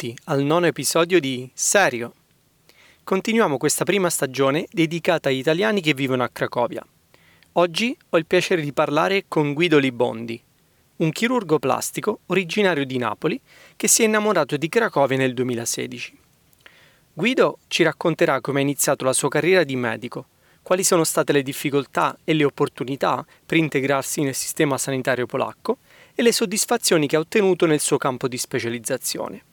Benvenuti al nono episodio di Serio. Continuiamo questa prima stagione dedicata agli italiani che vivono a Cracovia. Oggi ho il piacere di parlare con Guido Libondi, un chirurgo plastico originario di Napoli che si è innamorato di Cracovia nel 2016. Guido ci racconterà come ha iniziato la sua carriera di medico, quali sono state le difficoltà e le opportunità per integrarsi nel sistema sanitario polacco e le soddisfazioni che ha ottenuto nel suo campo di specializzazione.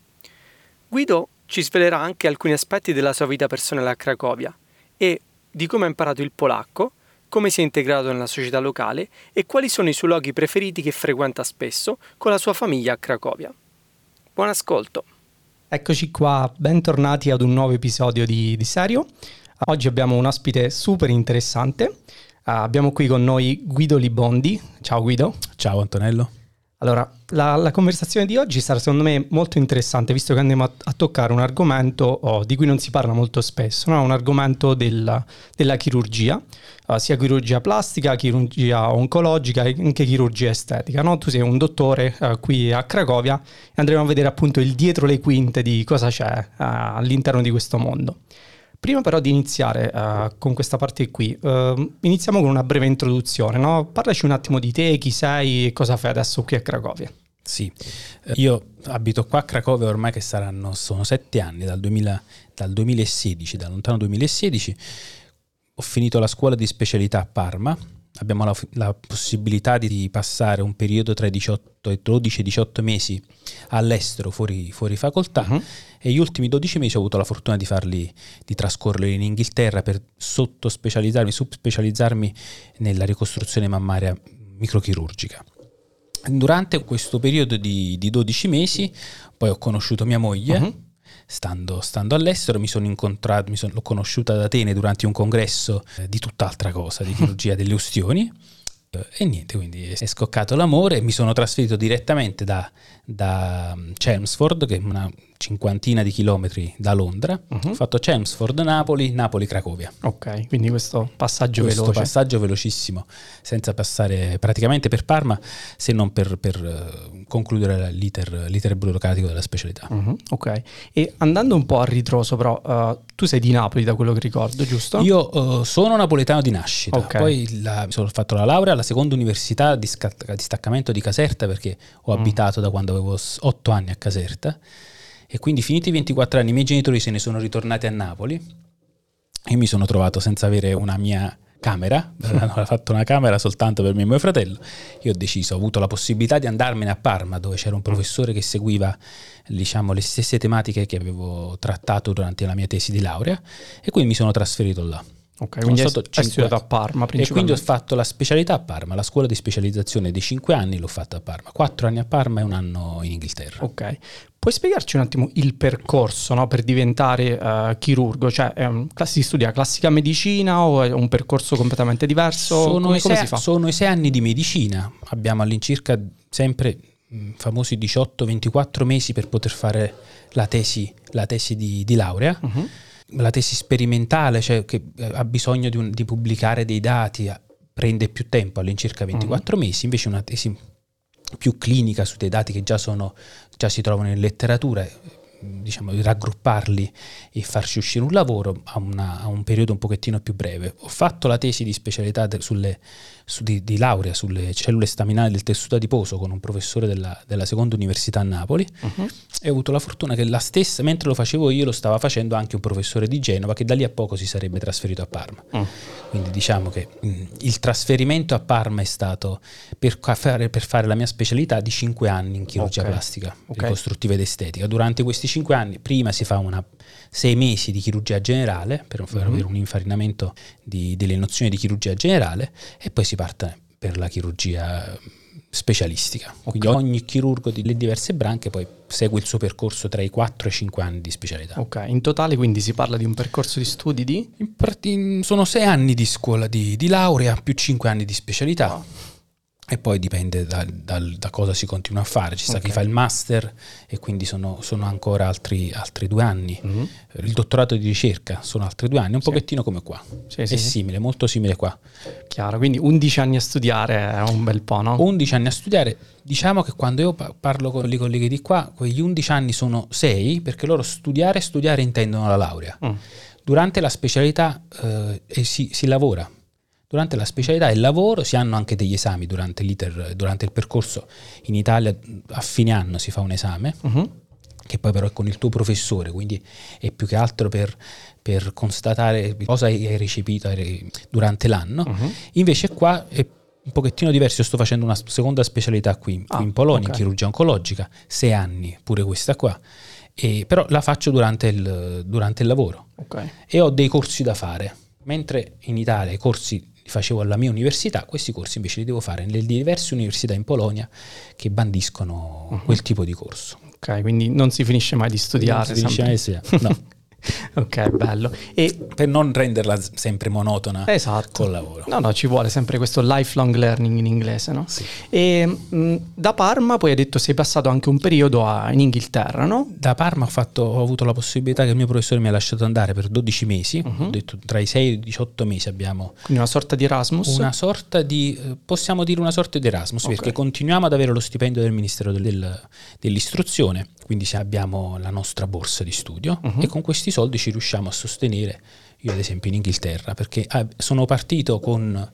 Guido ci svelerà anche alcuni aspetti della sua vita personale a Cracovia e di come ha imparato il polacco, come si è integrato nella società locale e quali sono i suoi luoghi preferiti che frequenta spesso con la sua famiglia a Cracovia. Buon ascolto! Eccoci qua, bentornati ad un nuovo episodio di, di Serio. Oggi abbiamo un ospite super interessante. Uh, abbiamo qui con noi Guido Libondi. Ciao Guido. Ciao Antonello. Allora, la, la, conversazione di oggi sarà secondo me molto interessante visto che andiamo a, a toccare un argomento oh, di cui non si parla molto spesso, no? un argomento della, della chirurgia, uh, sia chirurgia plastica, chirurgia oncologica e anche chirurgia estetica. No? Tu sei un dottore uh, qui a Cracovia e andremo a vedere appunto il dietro le quinte di cosa c'è uh, all'interno di questo mondo. Prima però di iniziare uh, con questa parte qui, uh, iniziamo con una breve introduzione. No? Parlaci un attimo di te, chi sei e cosa fai adesso qui a Cracovia. Sì, eh, io abito qua a Cracovia ormai che saranno, sono sette anni, dal, 2000, dal 2016, dal lontano 2016. Ho finito la scuola di specialità a Parma, abbiamo la, la, possibilità di passare un periodo tra i 18 e 12 e 18 mesi all'estero fuori, fuori facoltà uh-huh. e gli ultimi 12 mesi ho avuto la fortuna di farli di trascorrerli in Inghilterra per sottospecializzarmi, subspecializzarmi nella ricostruzione mammaria microchirurgica. Durante questo periodo di, di 12 mesi poi ho conosciuto mia moglie uh-huh stando, stando all'estero, mi sono incontrato, mi sono, l'ho conosciuta ad Atene durante un congresso eh, di tutt'altra cosa, di chirurgia delle ustioni. Eh, e niente, quindi è scoccato l'amore e mi sono trasferito direttamente da, da Chelmsford, che è una cinquantina di chilometri da Londra. Uh-huh. Ho fatto Chelmsford, Napoli, Napoli, Cracovia. Ok, quindi questo passaggio questo veloce. Questo passaggio velocissimo, senza passare praticamente per Parma, se non per, per uh, concludere l'iter, l'iter, burocratico della specialità. Uh-huh. Ok, e andando un po' a ritroso però, uh, tu sei di Napoli da quello che ricordo, giusto? Io uh, sono napoletano di nascita, okay. poi la, ho fatto la laurea alla seconda università di, sca- di staccamento di Caserta perché ho mm. abitato da quando avevo otto anni a Caserta e quindi finiti i 24 anni i miei genitori se ne sono ritornati a Napoli e mi sono trovato senza avere una mia camera, hanno fatto una camera soltanto per me e mio fratello. Io ho deciso, ho avuto la possibilità di andarmene a Parma dove c'era un professore che seguiva diciamo, le stesse tematiche che avevo trattato durante la mia tesi di laurea e quindi mi sono trasferito là. Ok, quindi hai, hai studiato a Parma E quindi ho fatto la specialità a Parma, la scuola di specializzazione dei 5 anni l'ho fatta a Parma, 4 anni a Parma e un anno in Inghilterra. Ok, puoi spiegarci un attimo il percorso no, per diventare uh, chirurgo? Cioè um, si studia classica medicina o è un percorso completamente diverso? Sono, come, i, come sei, sono i 6 anni di medicina, abbiamo all'incirca sempre mh, famosi 18-24 mesi per poter fare la tesi, la tesi di, di laurea. Uh-huh la tesi sperimentale, cioè che eh, ha bisogno di, un, di pubblicare dei dati, prende più tempo, all'incirca 24 mm-hmm. mesi, invece una tesi più clinica su dei dati che già, sono, già si trovano in letteratura, diciamo, raggrupparli e farci uscire un lavoro a, una, a, un periodo un pochettino più breve. Ho fatto la tesi di specialità de, sulle, su, di, di, laurea sulle cellule staminali del tessuto adiposo con un professore della, della seconda università a Napoli uh-huh. e ho avuto la fortuna che la stessa, mentre lo facevo io, lo stava facendo anche un professore di Genova che da lì a poco si sarebbe trasferito a Parma. Uh. Quindi diciamo che mh, il trasferimento a Parma è stato per fare, per fare, la mia specialità di 5 anni in chirurgia okay. plastica, okay. ricostruttiva ed estetica. Durante questi questi cinque anni prima si fa una sei mesi di chirurgia generale per mm-hmm. avere un infarinamento di, delle nozioni di chirurgia generale e poi si parte per la chirurgia specialistica. Okay. Quindi ogni chirurgo delle diverse branche poi segue il suo percorso tra i 4 e i 5 anni di specialità. Ok, in totale quindi si parla di un percorso di studi di? Part- sono 6 anni di scuola di, di, laurea più 5 anni di specialità. Wow. E poi dipende da, da, da, cosa si continua a fare. Ci sta okay. chi fa il master e quindi sono, sono ancora altri, altri, due anni. Mm-hmm. Il dottorato di ricerca sono altri due anni, un sì. pochettino come qua. Sì, è sì, simile, molto simile qua. Chiaro, quindi 11 anni a studiare è un bel po', no? 11 anni a studiare. Diciamo che quando io parlo con i colleghi di qua, quegli 11 anni sono 6 perché loro studiare e studiare intendono la laurea. Mm. Durante la specialità eh, si, si lavora Durante la specialità e il lavoro si hanno anche degli esami durante l'iter, durante il percorso. In Italia a fine anno si fa un esame, uh-huh. che poi però è con il tuo professore, quindi è più che altro per, per constatare cosa hai recepito durante l'anno. Uh-huh. Invece qua è un pochettino diverso, io sto facendo una seconda specialità qui, ah, in Polonia, okay. in chirurgia oncologica, sei anni, pure questa qua. E, però la faccio durante il, durante il lavoro okay. e ho dei corsi da fare, mentre in Italia i corsi li facevo alla mia università, questi corsi invece li devo fare nelle diverse università in Polonia che bandiscono uh-huh. quel tipo di corso. Ok, quindi non si finisce mai di studiare. Non si finisce mai di studiare, no. ok, bello. E per non renderla sempre monotona esatto. col lavoro. No, no, ci vuole sempre questo lifelong learning in inglese, no? Sì. E mh, da Parma poi hai detto sei passato anche un periodo a, in Inghilterra, no? Da Parma ho, fatto, ho, avuto la possibilità che il mio professore mi ha lasciato andare per 12 mesi, uh-huh. ho detto tra i 6 e i 18 mesi abbiamo... Quindi una sorta di Erasmus? Una sorta di, possiamo dire una sorta di Erasmus, okay. perché continuiamo ad avere lo stipendio del Ministero del, dell'Istruzione, quindi abbiamo la nostra borsa di studio uh-huh. e con questi soldi ci riusciamo a sostenere, io ad esempio in Inghilterra, perché ah, sono partito con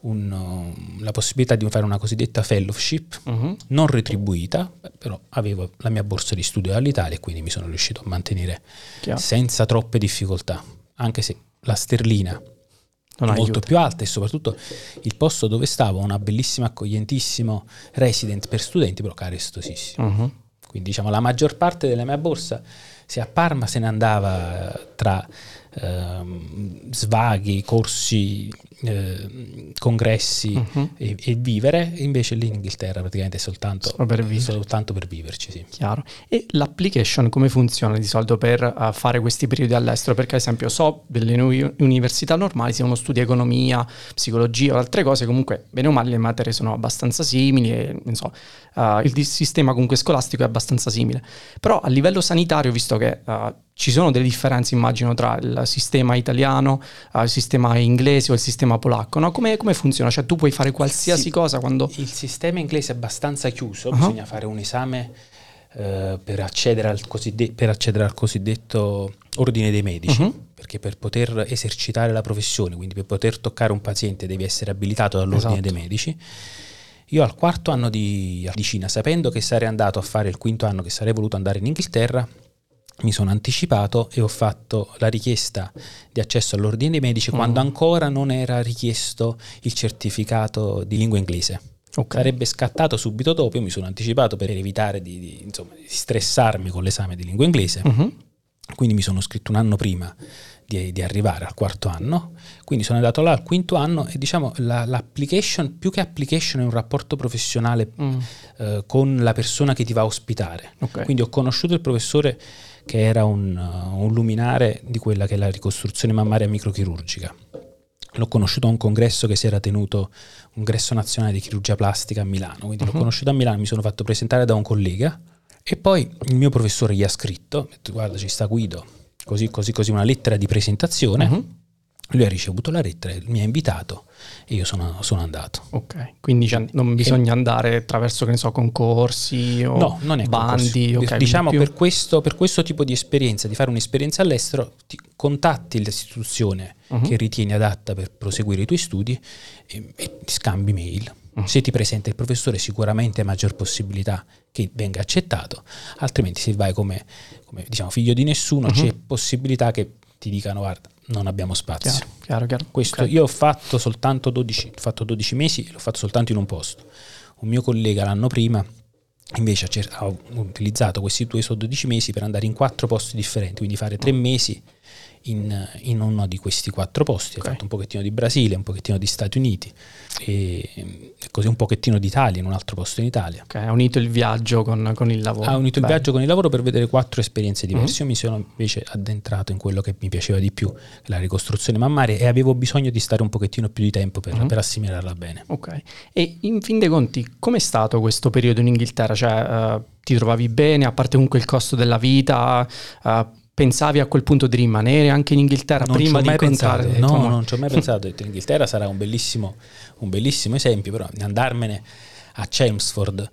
un, la possibilità di fare una cosiddetta fellowship uh-huh. non retribuita, però avevo la mia borsa di studio dall'Italia e quindi mi sono riuscito a mantenere Chiaro. senza troppe difficoltà, anche se la sterlina non è molto più alta e soprattutto il posto dove stavo, una bellissima, accoglientissimo resident per studenti, però carestosissimo. Uh-huh. Quindi diciamo la maggior parte della mia borsa, se a Parma se ne andava tra ehm, svaghi, corsi, eh, congressi uh-huh. e, e, vivere, invece lì in Inghilterra praticamente è soltanto per, soltanto per viverci. Sì. Chiaro. E l'application come funziona di solito per uh, fare questi periodi all'estero? Perché ad esempio so delle università normali, se uno studia economia, psicologia o altre cose, comunque bene o male le materie sono abbastanza simili e so, uh, il sistema comunque scolastico è abbastanza simile. Però a livello sanitario, visto che uh, ci sono delle differenze, immagino, tra il sistema italiano, uh, il sistema inglese o il sistema polacco, no? Come, come funziona? Cioè tu puoi fare qualsiasi sì, cosa quando... Il sistema inglese è abbastanza chiuso, uh-huh. bisogna fare un esame uh, per, accedere cosiddetto, per, accedere al cosiddetto ordine dei medici, uh-huh. perché per poter esercitare la professione, quindi per poter toccare un paziente devi essere abilitato dall'ordine esatto. dei medici. Io al quarto anno di medicina, sapendo che sarei andato a fare il quinto anno, che sarei voluto andare in Inghilterra, mi sono anticipato e ho fatto la richiesta di accesso all'ordine dei medici mm. quando ancora non era richiesto il certificato di lingua inglese. Okay. Sarebbe scattato subito dopo, io mi sono anticipato per evitare di, di, insomma, di stressarmi con l'esame di lingua inglese, mm-hmm. quindi mi sono scritto un anno prima di, di, arrivare al quarto anno, quindi sono andato là al quinto anno e diciamo la, l'application, più che application è un rapporto professionale mm. eh, con la persona che ti va a ospitare, okay. quindi ho conosciuto il professore che era un, uh, un luminare di quella che è la ricostruzione mammaria microchirurgica. L'ho conosciuto a un congresso che si era tenuto, un congresso nazionale di chirurgia plastica a Milano, quindi uh-huh. l'ho mhm. conosciuto a Milano, mi sono fatto presentare da un collega e poi il mio professore gli ha scritto, guarda ci sta Guido, così così così una lettera di presentazione. Uh-huh lui ha ricevuto la lettera, mi ha invitato e io sono, sono andato. Ok, quindi cioè, non bisogna e, andare attraverso, che ne so, concorsi o no, non è bandi. Okay, diciamo più... per, questo, per, questo, tipo di esperienza, di fare un'esperienza all'estero, ti contatti l'istituzione uh-huh. che ritieni adatta per proseguire i tuoi studi e, e scambi mail. Uh-huh. Se ti presenta il professore sicuramente hai maggior possibilità che venga accettato, altrimenti se vai come, come diciamo, figlio di nessuno uh-huh. c'è possibilità che ti dicano guarda non abbiamo spazio. Chiaro, chiaro, chiaro. Questo, okay. Io ho fatto soltanto 12, ho fatto 12 mesi, l'ho fatto soltanto in un posto. Un mio collega l'anno prima invece ha, utilizzato questi due 12 mesi per andare in quattro posti differenti, quindi fare tre mesi in, in uno di questi quattro posti. Ok. Ho fatto un pochettino di Brasile, un pochettino di Stati Uniti e, così un pochettino d'Italia in un altro posto in Italia. Ok, ha unito il viaggio con, con il lavoro. Ha unito il Bello. viaggio con il lavoro per vedere quattro esperienze diverse. Mhm. Io mi sono invece addentrato in quello che mi piaceva di più, la ricostruzione mammaria, e avevo bisogno di stare un pochettino più di tempo per, Mhm. per assimilarla bene. Ok, e in fin dei conti, com'è stato questo periodo in Inghilterra? Cioè, eh, ti trovavi bene, a parte comunque il costo della vita, eh, pensavi a quel punto di rimanere anche in Inghilterra Non prima di mai incontrare pensato, no, non ci ho mai pensato. Ho detto, L'Inghilterra sarà un bellissimo, un bellissimo esempio, però andarmene a Chelmsford,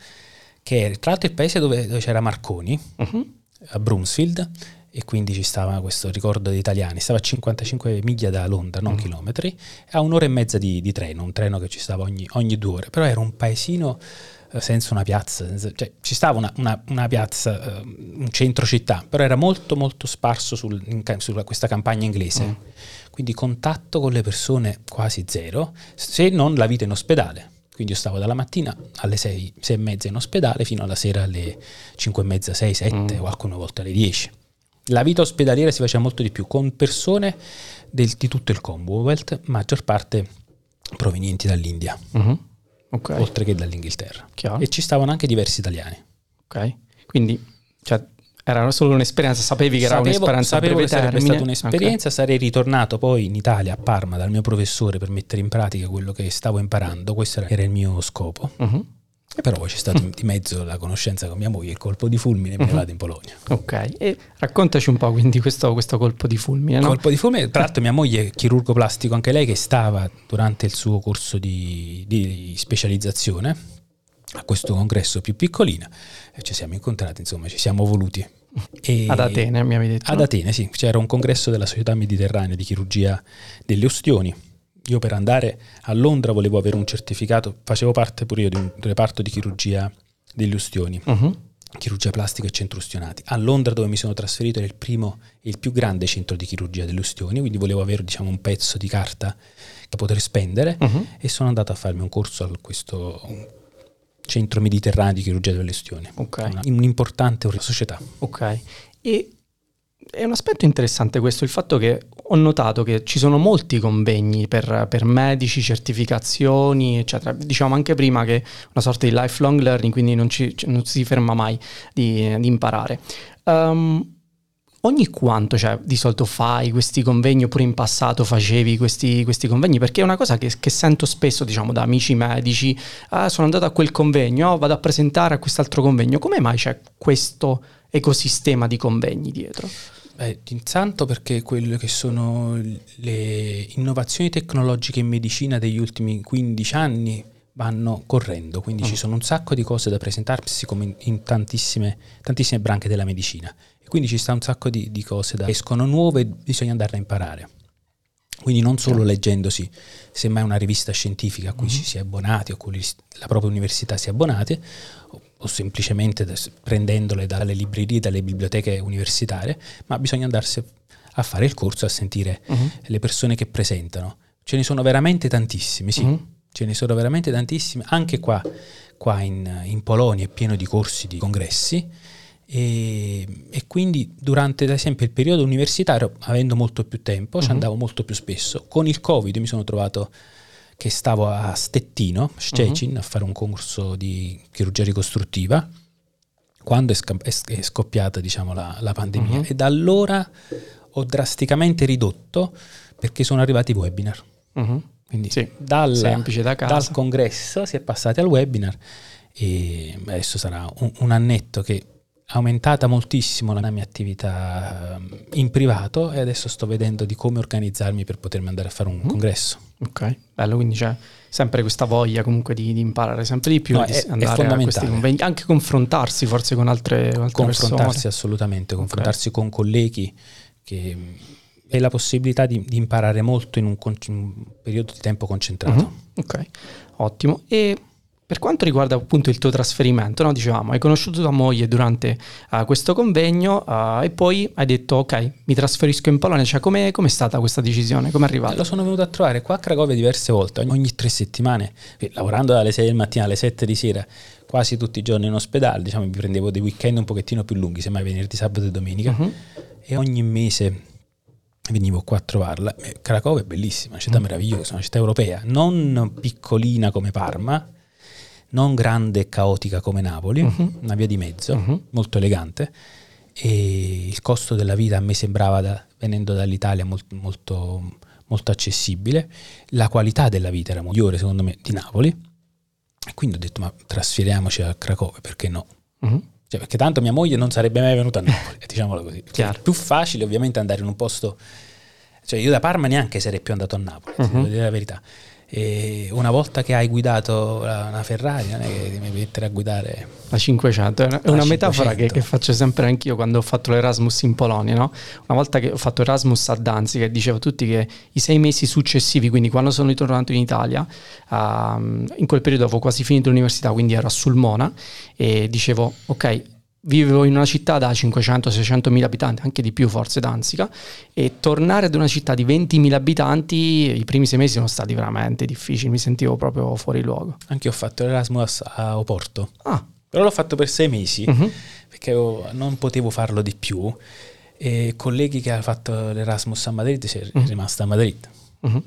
che è tra l'altro il paese dove, dove c'era Marconi, Mhm. a Broomsfield, e quindi ci stava questo ricordo di italiani. Stava a 55 miglia da Londra, non Mm. chilometri, a un'ora e mezza di, di treno, un treno che ci stava ogni, ogni due ore, però era un paesino senza una piazza, senza- cioè ci stava una, una- una piazza, eh, un centro città, però era molto molto sparso sul- in su questa campagna inglese, Mm. quindi contatto con le persone quasi zero, se non la vita in ospedale. Quindi io stavo dalla mattina alle 6, 6 e mezza in ospedale fino alla sera alle 5 e mezza, 6, 7 Mm. o alcune volte alle 10. La vita ospedaliera si faceva molto di più con persone del- di tutto il Commonwealth, maggior parte provenienti dall'India, Mhm. Ok, oltre che dall'Inghilterra. chiaro. E ci stavano anche diversi italiani. Ok, quindi cioè, era solo un'esperienza, sapevi che era Sapevo- un'esperienza a sapevo che sarebbe termine? stata un'esperienza, sarei ritornato poi in Italia, a Parma, dal mio professore per mettere in pratica quello che stavo imparando, questo era- era il mio scopo. Ok. Però poi c'è stato in- di mezzo la conoscenza con mia moglie, il colpo di fulmine e me ne Mhm. vado in Polonia. Ok, e raccontaci un po' quindi questo, questo colpo di fulmine, no? Colpo di fulmine, tra l'altro mia moglie è chirurgo plastico anche lei che stava durante il suo corso di, di specializzazione a questo congresso più piccolino e ci siamo incontrati, insomma ci siamo voluti. E- Ad Atene, mi avevi detto. Ad? Atene, sì, c'era un congresso della Società Mediterranea di chirurgia delle ostioni. Io per andare a Londra volevo avere un certificato, facevo parte pure io di un reparto di chirurgia degli ostioni Mhm. chirurgia plastica e centro ustionati. A Londra dove mi sono trasferito era il primo e il più grande centro di chirurgia delle ustioni, quindi volevo avere diciamo, un pezzo di carta da poter spendere Mhm. e sono andato a farmi un corso a questo centro mediterraneo di chirurgia delle ustioni, Ok. una- un'importante società. Ok, e è un aspetto interessante questo, il fatto che ho notato che ci sono molti convegni per, per medici, certificazioni, eccetera. Diciamo anche prima che una sorta di lifelong learning, quindi non, ci- non si ferma mai di, di imparare. Ehm, ogni quanto, cioè, di solito fai questi convegni oppure in passato facevi questi, questi convegni? Perché è una cosa che, che sento spesso, diciamo, da amici medici. Ah, sono andato a quel convegno, oh, vado a presentare a quest'altro convegno. Come mai c'è questo ecosistema di convegni dietro? Beh, intanto perché quelle che sono le innovazioni tecnologiche in medicina degli ultimi 15 anni vanno correndo, quindi Mm. ci sono un sacco di cose da presentarsi come in, tantissime, tantissime branche della medicina e quindi ci sta un sacco di, di cose da escono nuove e bisogna andarle a imparare. Quindi non solo Chiaro. leggendosi semmai una rivista scientifica a cui Mhm. ci si è abbonati o a cui la propria università si è abbonati o, semplicemente prendendole dalle librerie, dalle biblioteche universitarie, ma bisogna andarsi a fare il corso, a sentire Mhm. le persone che presentano. Ce ne sono veramente tantissimi, sì, Mhm. ce ne sono veramente tantissimi, anche qua, qua in, in Polonia è pieno di corsi, di congressi e, e quindi durante ad esempio il periodo universitario, avendo molto più tempo, ci Mhm. andavo molto più spesso. Con il Covid mi sono trovato che stavo a Stettino, Szczecin, a fare un corso di chirurgia ricostruttiva quando è, sca- è scoppiata diciamo, la, la pandemia Mhm. e da allora ho drasticamente ridotto perché sono arrivati i webinar. Mhm. Quindi Sì, dal, semplice da dal congresso si è passati al webinar e adesso sarà un, un annetto che è aumentata moltissimo la mia attività ehm, in privato e adesso sto vedendo di come organizzarmi per potermi andare a fare un Mhm. congresso. Ok, bello, quindi c'è sempre questa voglia comunque di, di imparare sempre di più, No, di è- è andare a fondamentale. questi convegni, anche confrontarsi forse con altre, altre confrontarsi persone. assolutamente, confrontarsi con colleghi che è la possibilità di, di imparare molto in un, con- un periodo di tempo concentrato. Mhm, Ok, ottimo. E per quanto riguarda appunto il tuo trasferimento, no? dicevamo, hai conosciuto tua moglie durante eh, questo convegno eh, e poi hai detto ok, mi trasferisco in Polonia, cioè com'è, com'è stata questa decisione? Come è Eh, arrivata? Lo sono venuto a trovare qua a Cracovia diverse volte, ogni, ogni tre settimane, eh, lavorando dalle 6 del mattino alle 7 di sera, quasi tutti i giorni in ospedale, diciamo mi prendevo dei weekend un pochettino più lunghi, semmai venerdì, sabato e domenica, Mhm, e ogni mese venivo qua a trovarla. E Cracovia è bellissima, una città Mm. meravigliosa, una città europea, non piccolina come Parma, non grande e caotica come Napoli, Mhm. una via di mezzo, Mhm. molto elegante. E il costo della vita a me sembrava, da- venendo dall'Italia, molto, molto, molto accessibile. La qualità della vita era migliore, secondo me, di Napoli. E quindi ho detto, ma trasferiamoci a Cracovia, perché no? Mhm. Cioè, perché tanto mia moglie non sarebbe mai venuta a Napoli, diciamolo così. È più facile ovviamente andare in un posto... Cioè io da Parma neanche sarei più andato a Napoli, Mhm. devo dire la verità. E una volta che hai guidato una Ferrari, non è che ti devi mettere a guidare... La 500 è una, è una La metafora che, 500. che faccio sempre anch'io quando ho fatto l'Erasmus in Polonia. no? Una volta che ho fatto Erasmus a Danzica, dicevo a tutti che i sei mesi successivi, quindi quando sono ritornato in Italia, ehm, in quel periodo avevo quasi finito l'università, quindi ero a Sulmona e dicevo, ok, vivevo in una città da 500-600 mila abitanti, anche di più forse Danzica, e tornare ad una città di 20 mila abitanti, i primi sei mesi sono stati veramente difficili, mi sentivo proprio fuori luogo. Anche io ho fatto l'Erasmus a Oporto, Ah, però l'ho fatto per sei mesi, mhm. perché non potevo farlo di più. E colleghi che hanno fatto l'Erasmus a Madrid, si è rimasta a Madrid. Mhm.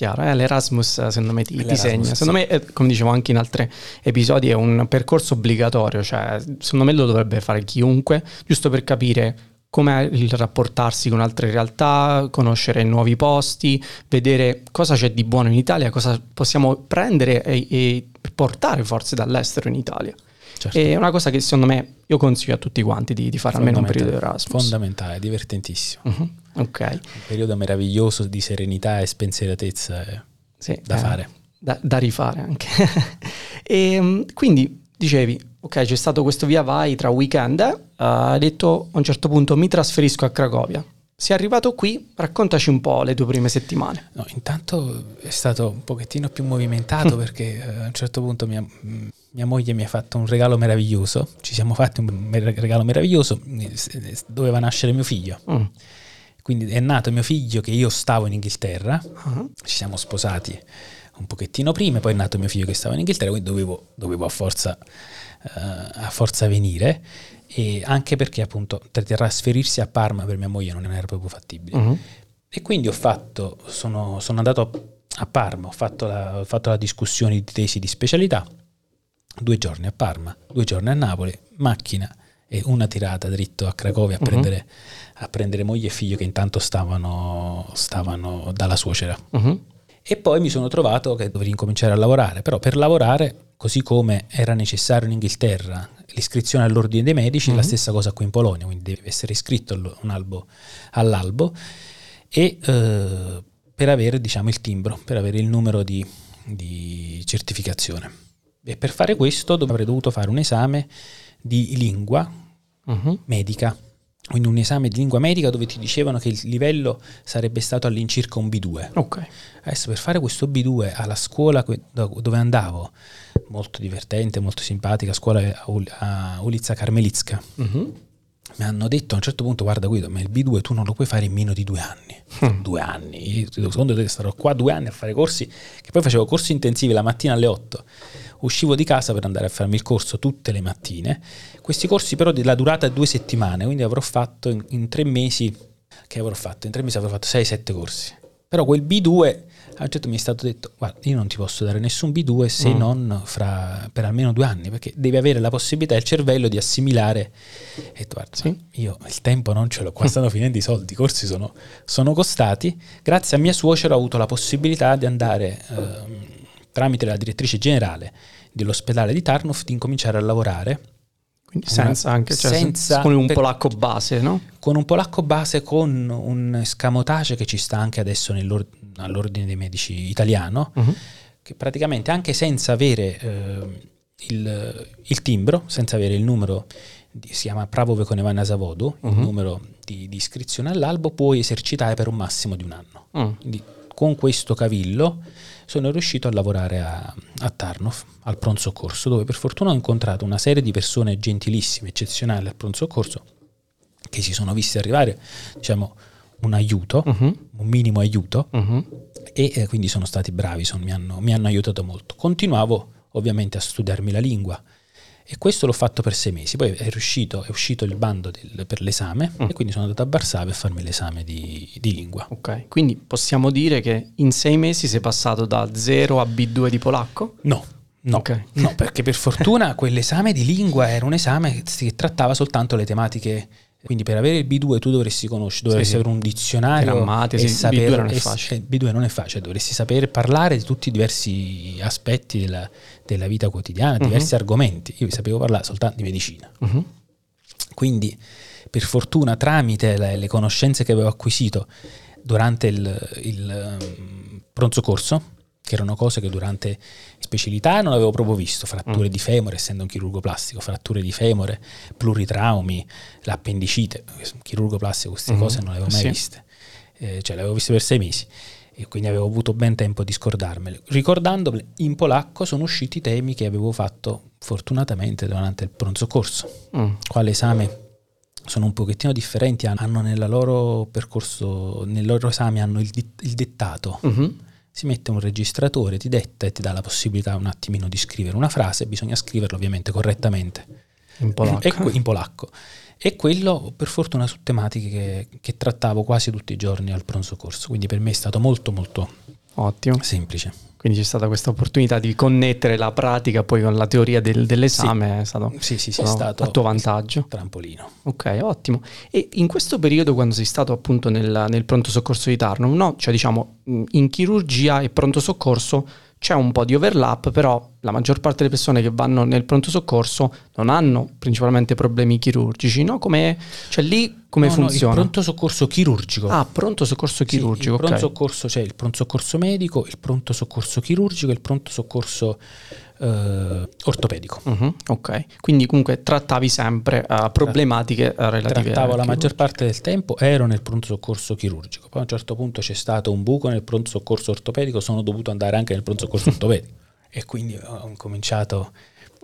Chiaro, eh, l'Erasmus eh, secondo me ti, ti L'Erasmus, segna. sì. Secondo me, eh, come dicevo anche in altri episodi, è un percorso obbligatorio, cioè secondo me lo dovrebbe fare chiunque, giusto per capire com'è il rapportarsi con altre realtà, conoscere nuovi posti, vedere cosa c'è di buono in Italia, cosa possiamo prendere e, e portare forse dall'estero in Italia. Certo. È una cosa che secondo me io consiglio a tutti quanti di, di fare almeno un periodo di Erasmus. Fondamentale, divertentissimo. Mhm, Ok. Un periodo meraviglioso di serenità e spensieratezza eh, Sì, da eh, fare. Da, da rifare anche. e mm, quindi dicevi, ok, c'è stato questo via vai tra weekend, eh, hai detto a un certo punto mi trasferisco a Cracovia. Sei arrivato qui, raccontaci un po' le tue prime settimane. No, intanto è stato un pochettino più movimentato perché eh, a un certo punto mia, mia moglie mi ha fatto un regalo meraviglioso, ci siamo fatti un regalo meraviglioso, eh, doveva nascere mio figlio. Mm. Quindi è nato mio figlio che io stavo in Inghilterra, Ah, ci siamo sposati un pochettino prima, poi è nato mio figlio che stava in Inghilterra, quindi dovevo, dovevo a, forza, eh, a forza venire, e anche perché appunto tra- trasferirsi a Parma per mia moglie non era proprio fattibile. mhm, E quindi ho fatto, sono, sono andato a Parma, ho fatto, la, ho fatto la discussione di tesi di specialità, due giorni a Parma, due giorni a Napoli, macchina e una tirata dritto a Cracovia a, Mhm. prendere, a prendere moglie e figlio che intanto stavano, stavano dalla suocera. mhm, E poi mi sono trovato che dovevo incominciare a lavorare, però per lavorare, così come era necessario in Inghilterra l'iscrizione all'ordine dei medici, Mhm. la stessa cosa qui in Polonia, quindi devi essere iscritto albo- all'albo e eh, per avere diciamo, il timbro, per avere il numero di, di certificazione. E per fare questo avrei dovuto fare un esame di lingua mhm. medica, quindi un esame di lingua medica dove ti dicevano che il livello sarebbe stato all'incirca un B2. Ok. Adesso per fare questo B2 alla scuola dove andavo, molto divertente, molto simpatica, scuola a, Ul- a Ulica Karmelitska, Mhm. mi hanno detto a un certo punto, guarda Guido, ma il B2 tu non lo puoi fare in meno di due anni. Mm. Due anni, io secondo te starò qua due anni a fare corsi, che poi facevo corsi intensivi la mattina alle 8, uscivo di casa per andare a farmi il corso tutte le mattine, questi corsi però della durata di due settimane, quindi avrò fatto in, in tre mesi, che avrò fatto? In tre mesi avrò fatto 6-7 corsi. Però quel B2 a un certo mi è stato detto guarda io non ti posso dare nessun B2 se Mm. non fra, per almeno due anni perché devi avere la possibilità il cervello di assimilare e tu, guarda Sì. io il tempo non ce l'ho qua stanno finendo i soldi i corsi sono, sono costati grazie a mia suocera ho avuto la possibilità di andare ehm, tramite la direttrice generale dell'ospedale di Tarnów di incominciare a lavorare Quindi Una- senza anche, cioè, senza- con un per- polacco base, no? con un polacco base con un escamotage che ci sta anche adesso all'ordine dei medici italiano Mhm. che praticamente anche senza avere eh, il, il timbro, senza avere il numero, di- si chiama Pravo Vekonevana Zavodu, il Mhm. numero di, di iscrizione all'albo, puoi esercitare per un massimo di un anno. Mm. Quindi con questo cavillo sono riuscito a lavorare a, a Tarnov, al pronto soccorso, dove per fortuna ho incontrato una serie di persone gentilissime, eccezionali al pronto soccorso, che si sono viste arrivare, diciamo, un aiuto, Mhm. un minimo aiuto, Mhm. e eh, quindi sono stati bravi, sono- mi, hanno, mi hanno aiutato molto. Continuavo ovviamente a studiarmi la lingua, E questo l'ho fatto per sei mesi. Poi è, riuscito, è uscito il bando del, per l'esame mm. e quindi sono andato a Varsavia a farmi l'esame di, di, lingua. Ok, quindi possiamo dire che in sei mesi sei passato da 0 a B2 di polacco? No. No, okay. no, perché per fortuna quell'esame di lingua era un esame che trattava soltanto le tematiche quindi per avere il B2 tu dovresti conoscere, dovresti sì, avere un dizionario Grammatiche, e sì, sapere, B2 non è facile. B2 non è facile, dovresti sapere parlare di tutti i diversi aspetti della, della vita quotidiana, uh-huh. diversi argomenti. Io sapevo parlare soltanto di medicina. Uh-huh. Quindi per fortuna tramite le, le, conoscenze che avevo acquisito durante il, il um, pronto corso, che erano cose che durante specialità non avevo proprio visto, fratture mm. di femore, essendo un chirurgo plastico, fratture di femore, pluritraumi, l'appendicite, chirurgo plastico queste mm. cose non le avevo mai sì. viste, eh, cioè le avevo viste per sei mesi e quindi avevo avuto ben tempo di scordarmele. Ricordandomele, in polacco sono usciti i temi che avevo fatto fortunatamente durante il pronto soccorso, mm. quale esame sono un pochettino differenti, hanno nel loro percorso, nel loro esame hanno il, il dettato. Mm-hmm si mette un registratore, ti detta e ti dà la possibilità un attimino di scrivere una frase, bisogna scriverla ovviamente correttamente. In polacco. E, in polacco. E quello per fortuna su tematiche che, che trattavo quasi tutti i giorni al pronto soccorso, quindi per me è stato molto molto Ottimo. semplice. Quindi c'è stata questa opportunità di connettere la pratica poi con la teoria del, dell'esame, sì. è stato, sì, sì, sì, è stato a tuo vantaggio. Trampolino. Ok, ottimo. E in questo periodo, quando sei stato appunto nel, nel pronto soccorso di Tarnum, no? Cioè diciamo, in chirurgia e pronto soccorso c'è un po' di overlap, però la maggior parte delle persone che vanno nel pronto soccorso non hanno principalmente problemi chirurgici, no? Come, cioè lì come no, funziona? No, il pronto soccorso chirurgico. Ah, pronto soccorso chirurgico. Sì, il pronto okay. soccorso c'è cioè il pronto soccorso medico, il pronto soccorso chirurgico e il pronto soccorso eh, ortopedico. Uh-huh, ok, quindi comunque trattavi sempre uh, problematiche uh, relative Trattavo la maggior parte del tempo, ero nel pronto soccorso chirurgico, poi a un certo punto c'è stato un buco nel pronto soccorso ortopedico, sono dovuto andare anche nel pronto soccorso ortopedico e quindi ho cominciato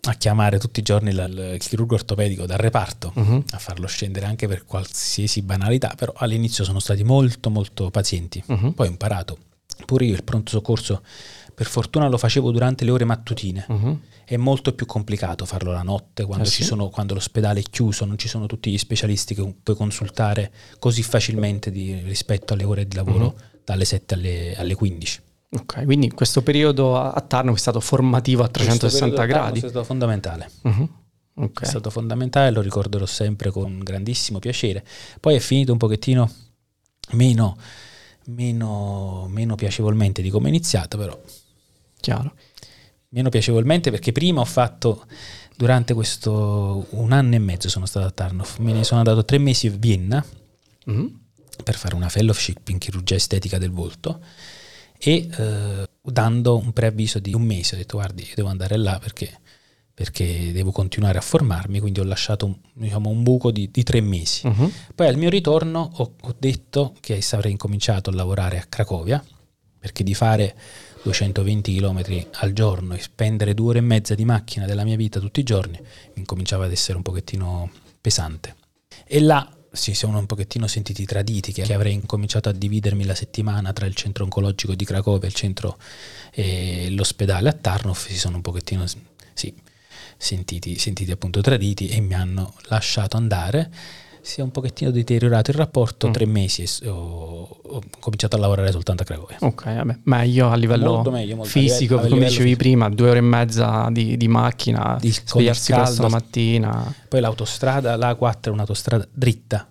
a chiamare tutti i giorni il, il chirurgo ortopedico dal reparto uh-huh. a farlo scendere anche per qualsiasi banalità, però all'inizio sono stati molto molto pazienti, uh-huh. poi ho imparato pure io il pronto soccorso per fortuna lo facevo durante le ore mattutine. Uh-huh. È molto più complicato farlo la notte, quando, ah, sì? sono, quando, l'ospedale è chiuso, non ci sono tutti gli specialisti che puoi consultare così facilmente di, rispetto alle ore di lavoro uh-huh. dalle 7 alle, alle 15. Ok, quindi questo periodo a Tarno è stato formativo a 360 gradi. È stato fondamentale. Uh-huh. Okay. È stato fondamentale, lo ricorderò sempre con grandissimo piacere. Poi è finito un pochettino meno, meno, meno piacevolmente di come è iniziato, però Chiaro. Meno piacevolmente perché prima ho fatto, durante questo un anno e mezzo sono stato a Tarnoff, me ne sono andato tre mesi a Vienna mm-hmm. per fare una fellowship in chirurgia estetica del volto e eh, dando un preavviso di un mese ho detto guardi io devo andare là perché, perché devo continuare a formarmi quindi ho lasciato un, diciamo, un buco di, di, tre mesi uh-huh. poi al mio ritorno ho, ho detto che avrei incominciato a lavorare a Cracovia perché di fare 220 km al giorno e spendere due ore e mezza di macchina della mia vita tutti i giorni mi cominciava ad essere un pochettino pesante. E là si sono un pochettino sentiti traditi che, avrei incominciato a dividermi la settimana tra il centro oncologico di Cracovia e l'ospedale a Tarnov si sono un pochettino sì, sentiti, sentiti appunto traditi e mi hanno lasciato andare si è un pochettino deteriorato il rapporto, mm. tre mesi e ho, ho, cominciato a lavorare soltanto a Cracovia. Ok, vabbè, meglio a livello molto meglio, molto fisico, come dicevi fisico. prima, due ore e mezza di, di macchina, di svegliarsi presto la mattina. Poi l'autostrada, la A4 è un'autostrada dritta,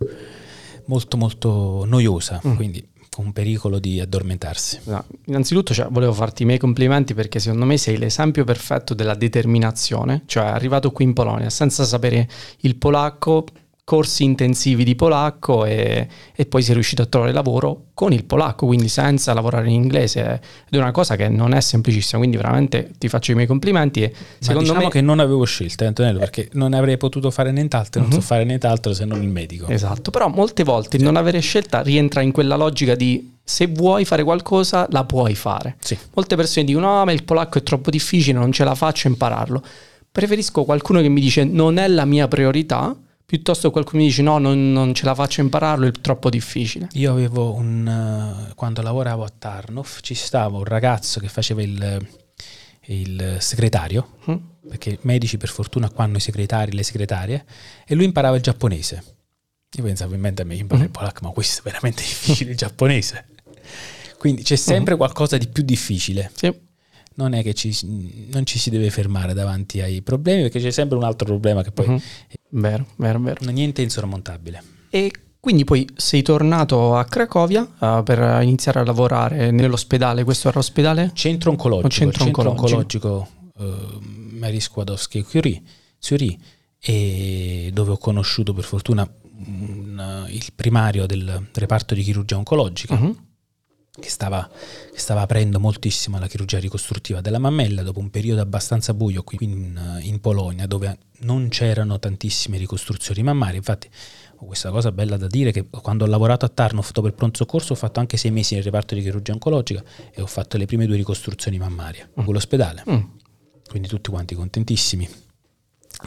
molto molto noiosa, mm. quindi con pericolo di addormentarsi. No, innanzitutto cioè, volevo farti i miei complimenti perché secondo me sei l'esempio perfetto della determinazione, cioè arrivato qui in Polonia senza sapere il polacco corsi intensivi di polacco e, e, poi sei riuscito a trovare lavoro con il polacco, quindi senza lavorare in inglese. Ed è una cosa che non è semplicissima, quindi veramente ti faccio i miei complimenti. E secondo diciamo me... che non avevo scelta, Antonello, perché non avrei potuto fare nient'altro, non uh-huh. so mhm. fare nient'altro se non il medico. Esatto, però molte volte il non avere scelta rientra in quella logica di se vuoi fare qualcosa la puoi fare. Sì. Molte persone dicono no, ma il polacco è troppo difficile, non ce la faccio a impararlo. Preferisco qualcuno che mi dice non è la mia priorità, piuttosto qualcuno mi dice no, non, non, ce la faccio impararlo, è troppo difficile. Io avevo un... Uh, quando lavoravo a Tarnoff ci stava un ragazzo che faceva il, il segretario, Mm. perché i medici per fortuna qua hanno i segretari, le segretarie, e lui imparava il giapponese. Io pensavo in mente a me, io imparo il polacco, ma questo è veramente difficile il giapponese. Quindi c'è sempre qualcosa di più difficile. Sì. Non è che ci, non ci si deve fermare davanti ai problemi, perché c'è sempre un altro problema che poi Mhm. Vero, vero, vero. niente insormontabile. E quindi poi sei tornato a Cracovia eh, per iniziare a lavorare nell'ospedale. Questo era l'ospedale? Centro oncologico, centro centro oncologico. oncologico eh, Marie Skłodowskiej Curie, Curie, e dove ho conosciuto per fortuna un, il primario del reparto di chirurgia oncologica Mhm. Che, stava, che stava aprendo moltissimo la chirurgia ricostruttiva della mammella dopo un periodo abbastanza buio qui in, in Polonia dove non c'erano tantissime ricostruzioni mammarie. Infatti ho questa cosa bella da dire che quando ho lavorato a Tarnov dopo il pronto soccorso ho fatto anche sei mesi nel reparto di chirurgia oncologica e ho fatto le prime due ricostruzioni mammarie con l'ospedale. Mm. Quindi tutti quanti contentissimi.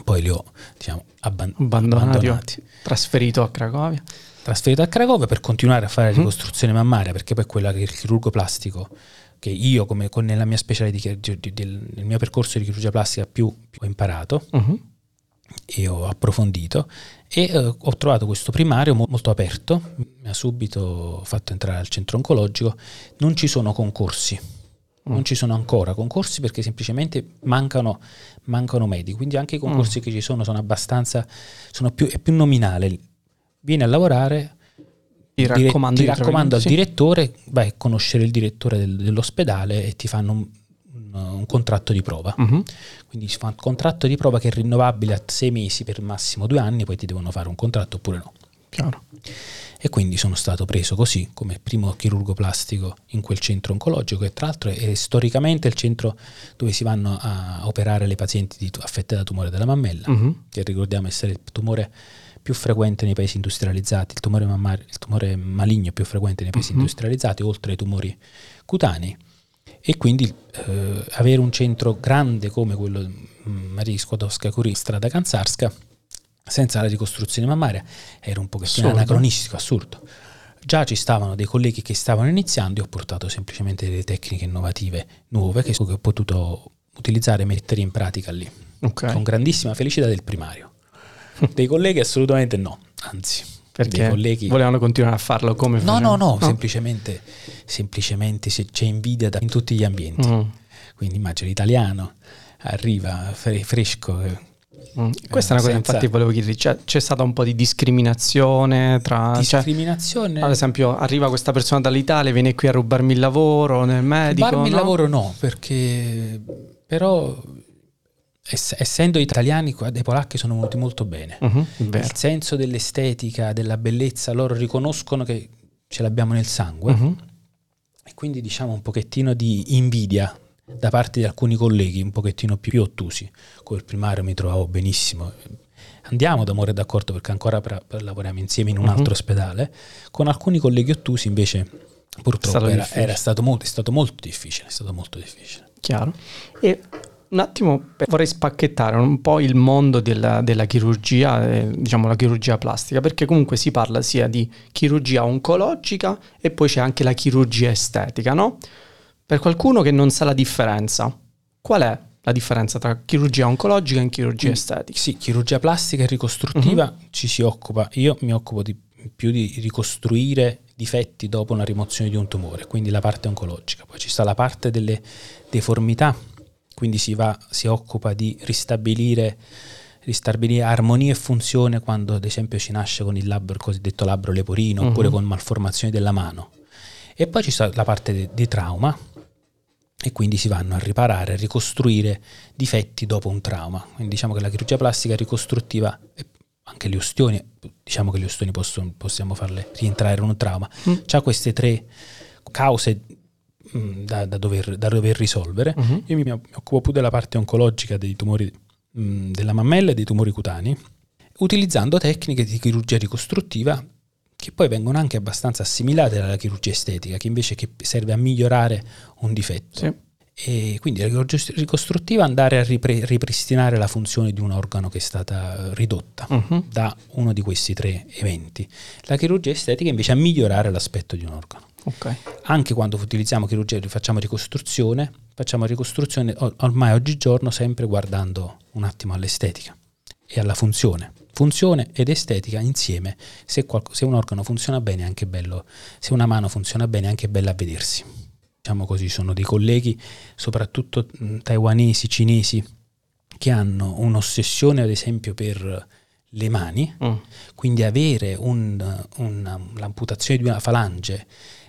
Poi li ho diciamo, abban- abbandonati trasferito a Cracovia. Trasferito a Cracovia per continuare a fare la Mhm. ricostruzione mammaria, perché poi quella che il chirurgo plastico, che io come con- nella mia specialità, di- di- del, nel mio percorso di chirurgia plastica più, più ho imparato Mhm. e ho approfondito e eh, ho trovato questo primario mo- molto aperto, mi ha subito fatto entrare al centro oncologico, non ci sono concorsi. Non ci sono ancora concorsi perché semplicemente mancano, mancano medici, quindi anche i concorsi che ci sono sono abbastanza, sono più, è più nominale. Vieni a lavorare, Ti dire- raccomando, ti di raccomando al sì. direttore, vai a conoscere il direttore del- dell'ospedale e ti fanno un, un- un contratto di prova. Mhm. Quindi si fa un contratto di prova che è rinnovabile a sei mesi per massimo due anni, poi ti devono fare un contratto oppure no. Chiaro. E quindi sono stato preso così come primo chirurgo plastico in quel centro oncologico, che tra l'altro è storicamente il centro dove si vanno a operare le pazienti di- affette da tumore della mammella, Mhm. che ricordiamo essere il tumore più frequente nei paesi industrializzati, il tumore, mammario, il tumore maligno più frequente nei paesi Mhm. industrializzati, oltre ai tumori cutanei. E quindi eh, avere un centro grande come quello di Maria Skłodowska Curie, strada Kanzarska, senza la ricostruzione mammaria, era un pochettino Assurdo. anacronistico, assurdo. Già ci stavano dei colleghi che stavano iniziando, io ho portato semplicemente delle tecniche innovative nuove che ho potuto utilizzare e mettere in pratica lì, Ok. con grandissima felicità del primario. Dei colleghi assolutamente no, anzi, Perché colleghi... volevano continuare a farlo come No, facevano. no, no, semplicemente, semplicemente se c'è invidia in tutti gli ambienti. Mm. Quindi immagino l'italiano arriva fre- fresco, eh, Mm. Questa è una cosa, senza- infatti, volevo chiedere. C'è, c'è stata un po' di discriminazione tra. cioè, discriminazione. ad esempio, arriva questa persona dall'Italia, viene qui a rubarmi il lavoro nel medico. Rubarmi il no? lavoro no, perché però ess- essendo italiani dei polacchi sono venuti molto bene. Vero. Il senso dell'estetica, della bellezza, loro riconoscono che ce l'abbiamo nel sangue Mhm. e quindi diciamo un pochettino di invidia da parte di alcuni colleghi un pochettino più, più ottusi. Con il primario mi trovavo benissimo. Andiamo d'amore e d'accordo perché ancora pra- pra- lavoriamo insieme in un Mhm. altro ospedale. Con alcuni colleghi ottusi invece purtroppo stato era, era stato molto, è stato molto difficile, è stato molto difficile. Chiaro. E un attimo per- vorrei spacchettare un po' il mondo della, della chirurgia, eh, diciamo la chirurgia plastica, perché comunque si parla sia di chirurgia oncologica e poi c'è anche la chirurgia estetica, no? Per qualcuno che non sa la differenza, qual è la differenza tra chirurgia oncologica e chirurgia Mm. estetica? Sì, chirurgia plastica e ricostruttiva Mhm. ci si occupa, io mi occupo di, più di ricostruire difetti dopo una rimozione di un tumore, quindi la parte oncologica. Poi ci sta la parte delle deformità, quindi si, va, si occupa di ristabilire, ristabilire armonia e funzione quando ad esempio si nasce con il labbro, il cosiddetto labbro leporino, oppure Mhm. con malformazioni della mano. E poi ci sta la parte di, di trauma, e quindi si vanno a riparare, a ricostruire difetti dopo un trauma. Quindi diciamo che la chirurgia plastica ricostruttiva, anche le ostioni, diciamo che le ostioni possono- possiamo farle rientrare in un trauma, Mm. ha queste tre cause mm, da, da dover, da dover risolvere. Mhm. Io mi, mi occupo più della parte oncologica dei tumori mm, della mammella e dei tumori cutanei, utilizzando tecniche di chirurgia ricostruttiva che poi vengono anche abbastanza assimilate alla chirurgia estetica, che invece che serve a migliorare un difetto. Sì. e quindi la chirurgia ricostruttiva andare a ripre- ripristinare la funzione di un organo che è stata ridotta uh-huh. da uno di questi tre eventi. La chirurgia estetica invece a migliorare l'aspetto di un organo. Okay. Anche quando utilizziamo chirurgia, facciamo ricostruzione, facciamo ricostruzione ormai oggigiorno sempre guardando un attimo all'estetica e alla funzione. Funzione ed estetica insieme, se, qualco, se un organo funziona bene è anche bello, se una mano funziona bene è anche bella a vedersi diciamo così, sono dei colleghi, soprattutto taiwanesi, cinesi, che hanno un'ossessione ad esempio per le mani, mm. quindi avere un, un, l'amputazione di una falange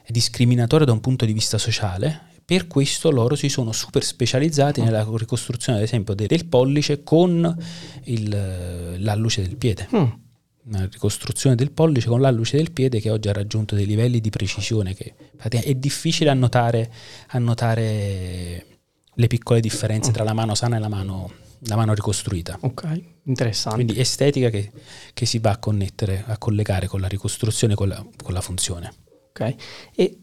discriminatoria da un punto di vista sociale, per questo loro si sono super specializzati nella ricostruzione ad esempio del pollice con il, l'alluce del piede. Mm una ricostruzione del pollice con l'alluce del piede che oggi ha raggiunto dei livelli di precisione che è difficile annotare, annotare le piccole differenze tra la mano sana e la mano, la mano ricostruita. Ok, interessante. Quindi estetica che, che, si va a connettere, a collegare con la ricostruzione, con la, con la funzione. Ok, e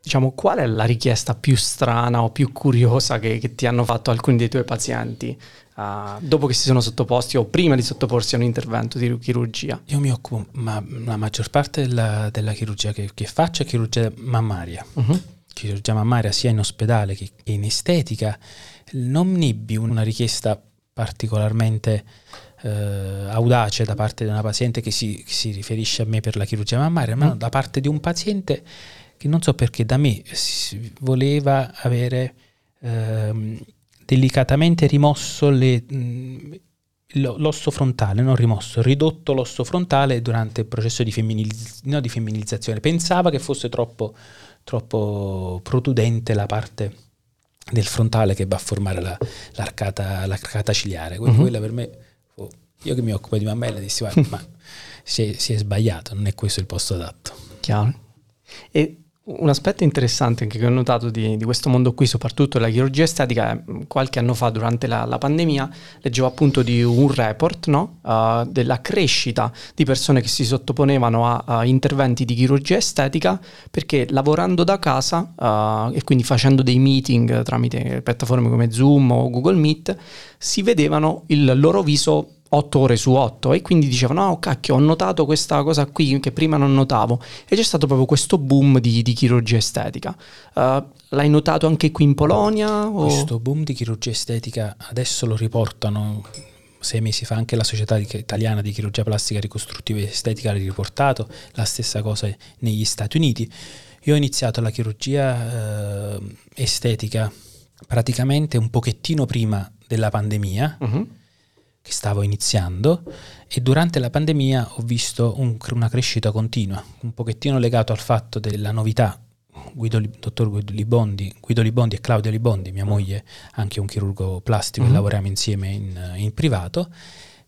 diciamo qual è la richiesta più strana o più curiosa che, che ti hanno fatto alcuni dei tuoi pazienti? uh, dopo che si sono sottoposti o prima di sottoporsi a un intervento di chirurgia? Io mi occupo, ma la maggior parte della, della chirurgia che, che, faccio è chirurgia mammaria. Uh-huh. Chirurgia mammaria sia in ospedale che in estetica. Non nebbi una richiesta particolarmente eh, audace da parte di una paziente che si, che si, riferisce a me per la chirurgia mammaria, ma mm. da parte di un paziente che non so perché da me voleva avere ehm, delicatamente rimosso le, mh, l'osso frontale, non rimosso, ridotto l'osso frontale durante il processo di, femminilizz- no, di femminilizzazione. Pensava che fosse troppo, troppo protudente la parte del frontale che va a formare la, l'arcata, l'arcata ciliare. Quindi uh-huh. quella per me, io che mi occupo di mammella, dissi guarda, ma si è, si è, sbagliato, non è questo il posto adatto. Chiaro. E un aspetto interessante anche che ho notato di, di, questo mondo qui, soprattutto la chirurgia estetica, qualche anno fa durante la, la pandemia leggevo appunto di un report no? uh, della crescita di persone che si sottoponevano a, a, interventi di chirurgia estetica perché lavorando da casa uh, e quindi facendo dei meeting tramite piattaforme come Zoom o Google Meet si vedevano il loro viso 8 ore su 8 e quindi dicevano oh cacchio ho notato questa cosa qui che prima non notavo e c'è stato proprio questo boom di, di chirurgia estetica uh, l'hai notato anche qui in Polonia? O? questo boom di chirurgia estetica adesso lo riportano sei mesi fa anche la società italiana di chirurgia plastica ricostruttiva e estetica l'ha riportato la stessa cosa negli Stati Uniti io ho iniziato la chirurgia uh, estetica praticamente un pochettino prima della pandemia uh-huh che stavo iniziando e durante la pandemia ho visto un, una crescita continua, un pochettino legato al fatto della novità. Guido, dottor Guido Libondi, Guido Libondi e Claudia Libondi, mia moglie, anche un chirurgo plastico, mm-hmm. e lavoriamo insieme in, in privato,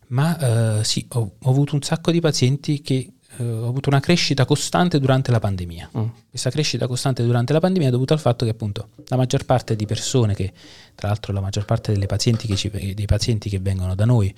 ma uh, sì, ho, ho avuto un sacco di pazienti che eh, ho avuto una crescita costante durante la pandemia. Mm. Questa crescita costante durante la pandemia è dovuta al fatto che appunto la maggior parte di persone che, tra l'altro la maggior parte delle pazienti che ci, dei pazienti che vengono da noi,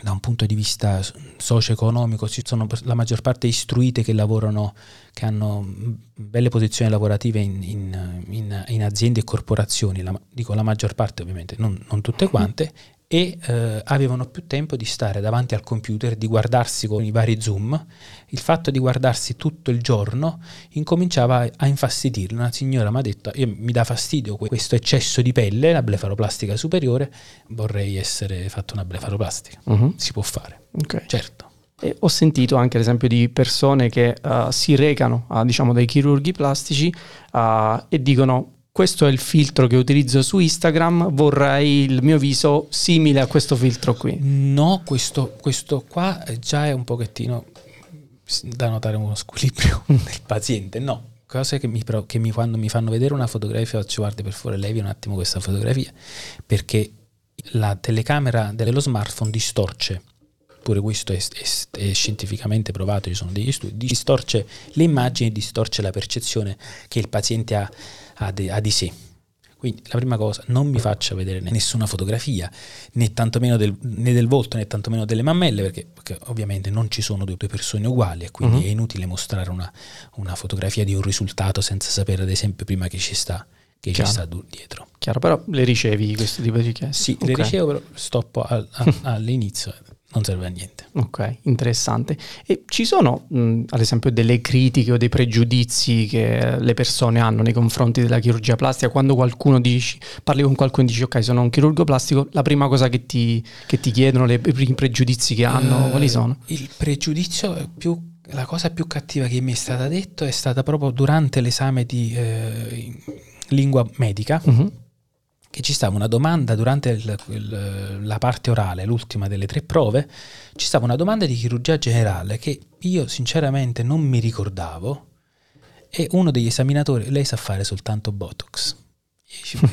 da un punto di vista socio-economico, sono la maggior parte istruite che lavorano, che hanno belle posizioni lavorative in, in, in, in aziende e corporazioni, la, dico la maggior parte ovviamente, non, non tutte quante, e eh, avevano più tempo di stare davanti al computer, di guardarsi con i vari zoom. Il fatto di guardarsi tutto il giorno incominciava a infastidirli. Una signora mi ha detto, mi dà fastidio questo eccesso di pelle, la blefaroplastica superiore, vorrei essere fatto una blefaroplastica. Uh-huh. Si può fare, okay. certo. E ho sentito anche ad esempio di persone che uh, si recano a, diciamo, dai chirurghi plastici uh, e dicono questo è il filtro che utilizzo su Instagram, vorrei il mio viso simile a questo filtro qui. No, questo, questo qua già è un pochettino da notare uno squilibrio del paziente, no. Cose che, mi, che mi, quando mi fanno vedere una fotografia faccio guardi per favore levi un attimo questa fotografia perché la telecamera dello smartphone distorce pure questo è, è, è, scientificamente provato, ci sono degli studi, distorce le immagini, distorce la percezione che il paziente ha ha, de, ha di sé. Quindi la prima cosa, non mi faccia vedere nessuna fotografia, né tantomeno del, né del volto né tantomeno delle mammelle, perché, perché, ovviamente non ci sono due persone uguali e quindi uh-huh. è inutile mostrare una, una, fotografia di un risultato senza sapere ad esempio prima che ci sta, che ci sta dietro. Chiaro, però le ricevi questo tipo di richieste? Sì, le Ok. ricevo, però stoppo al- a- all'inizio, non serve a niente. Ok, interessante. E ci sono, mh, ad esempio, delle critiche o dei pregiudizi che le persone hanno nei confronti della chirurgia plastica? Quando qualcuno dici, parli con qualcuno e dici, ok, sono un chirurgo plastico, la prima cosa che ti, che ti chiedono, le- i primi pregiudizi che hanno, Eh, quali sono? Il pregiudizio più la cosa più cattiva che mi è stata detta è stata proprio durante l'esame di eh, in lingua medica, Mhm. Che ci stava una domanda durante il- il- la parte orale, l'ultima delle tre prove, ci stava una domanda di chirurgia generale che io sinceramente non mi ricordavo e uno degli esaminatori, lei sa fare soltanto Botox.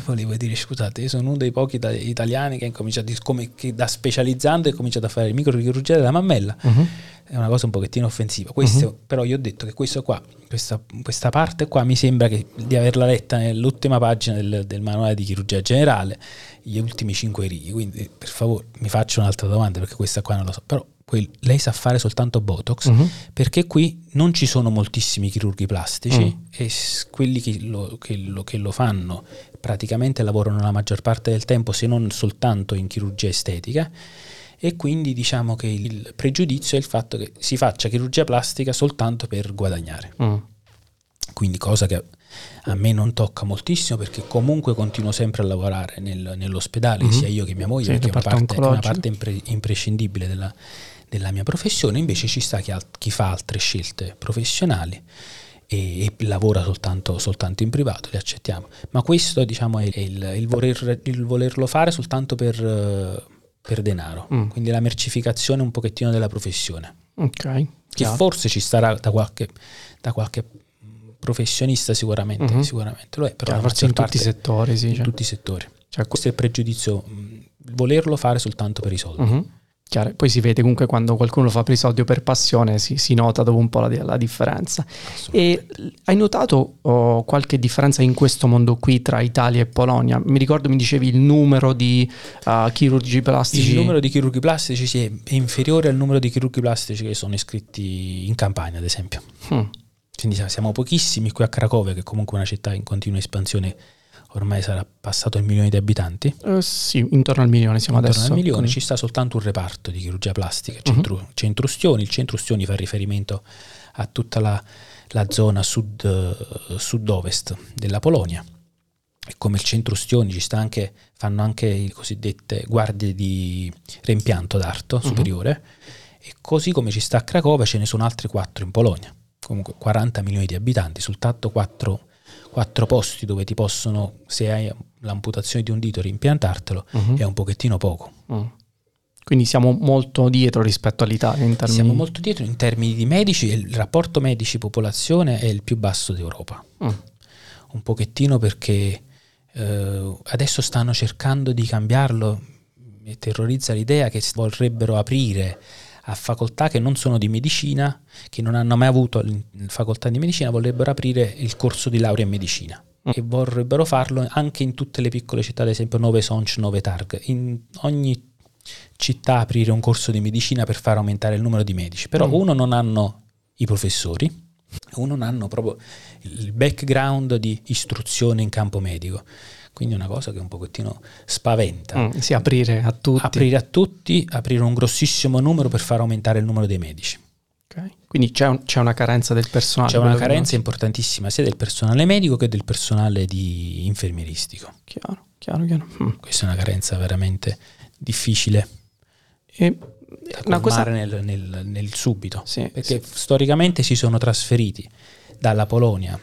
Volevo dire, scusate, io sono uno dei pochi ita- italiani che ha incominciato, come, che da specializzando, ha cominciato a fare microchirurgia della mammella Mhm. è una cosa un pochettino offensiva. Questo, Mhm. Però io ho detto che questo qua, questa, questa parte qua mi sembra che, di averla letta nell'ultima pagina del, del manuale di chirurgia generale, gli ultimi cinque righe. Quindi per favore mi faccio un'altra domanda perché questa qua non lo so. Però quel- lei sa fare soltanto Botox Mhm. perché qui non ci sono moltissimi chirurghi plastici Mm. e s- quelli che lo, che lo- che lo fanno praticamente lavorano la maggior parte del tempo se non soltanto in chirurgia estetica e quindi diciamo che il pregiudizio è il fatto che si faccia chirurgia plastica soltanto per guadagnare. Mm. Quindi cosa che a me non tocca moltissimo perché comunque continuo sempre a lavorare nel- nell'ospedale, Mhm. sia io che mia moglie, Sì, perché è una parte, una parte impre- imprescindibile della, della mia professione, invece ci sta chi, al- chi fa altre scelte professionali e, e lavora soltanto, soltanto in privato, li accettiamo. Ma questo diciamo è il, il voler- il volerlo fare soltanto per, per denaro, Mm. quindi la mercificazione un pochettino della professione Ok. che chiaro. forse ci starà da qualche, da qualche professionista sicuramente, Mhm. sicuramente lo è, però forse in tutti i settori, sì. in cioè. tutti i settori. Cioè, Questo è il pregiudizio, mh, volerlo fare soltanto per i soldi. Mhm. Chiaro. Poi si vede comunque quando qualcuno lo fa per i soldi o per passione, si, si nota dopo un po' la, la differenza. E hai notato oh, qualche differenza in questo mondo qui tra Italia e Polonia? Mi ricordo mi dicevi il numero di uh, chirurgi plastici. Il numero di chirurghi plastici sì, è inferiore al numero di chirurghi plastici che sono iscritti in campagna, ad esempio. Mm. Quindi siamo pochissimi qui a Cracovia, che comunque è una città in continua espansione, ormai sarà passato il milione di abitanti. Eh, sì, intorno al milione siamo Intorno adesso. al milione quindi- ci sta soltanto un reparto di chirurgia plastica, Mhm. centro, centro Ustioni. Il centro Ustioni fa riferimento a tutta la, la zona sud, sud-ovest della Polonia. E come il centro Ustioni ci sta anche, fanno anche le cosiddette guardie di reimpianto d'arto Mhm. superiore. E così come ci sta a Cracovia ce ne sono altri quattro in Polonia. Comunque 40 milioni di abitanti, soltanto quattro, quattro posti dove ti possono, se hai l'amputazione di un dito, rimpiantartelo Mhm. è un pochettino poco. Mm. Quindi siamo molto dietro rispetto all'Italia in termini... Siamo molto dietro in termini di medici e il rapporto medici-popolazione è il più basso d'Europa. Mm. Un pochettino perché eh, adesso stanno cercando di cambiarlo e terrorizza l'idea che vorrebbero aprire a facoltà che non sono di medicina, che non hanno mai avuto facoltà di medicina, vorrebbero aprire il corso di laurea in medicina. Mm. E vorrebbero farlo anche in tutte le piccole città, ad esempio Nove Sonch, Nove Targ. In ogni città aprire un corso di medicina per far aumentare il numero di medici. Però Mm. uno non hanno i professori, uno non hanno proprio il background di istruzione in campo medico. Quindi è una cosa che un pochettino spaventa. Mm, sì, aprire a tutti. Aprire a tutti, aprire un grossissimo numero per far aumentare il numero dei medici. Ok. Quindi c'è, un- c'è una carenza del personale. C'è una carenza non- importantissima sia del personale medico che del personale di infermieristico. Chiaro, chiaro, chiaro. Mm. Questa è una carenza veramente difficile E da una cosa... nel, nel- nel subito. Sì, Perché storicamente si sono trasferiti dalla Polonia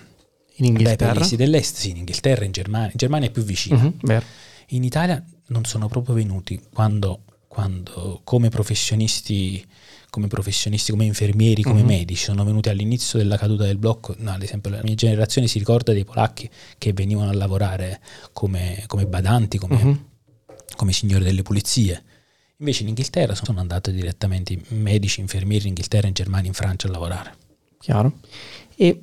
in dai Inghilterra. paesi dell'est, sì, in Inghilterra, in Germania. In Germania è più vicina. Mhm, vero. In Italia non sono proprio venuti quando, quando come professionisti, come professionisti, come infermieri, come Mhm. medici, sono venuti all'inizio della caduta del blocco. No, ad esempio, la mia generazione si ricorda dei polacchi che venivano a lavorare come, come badanti, come, Mhm. come signori delle pulizie. Invece in Inghilterra sono andati direttamente medici, infermieri in Inghilterra, in Germania, in Francia a lavorare. Chiaro. E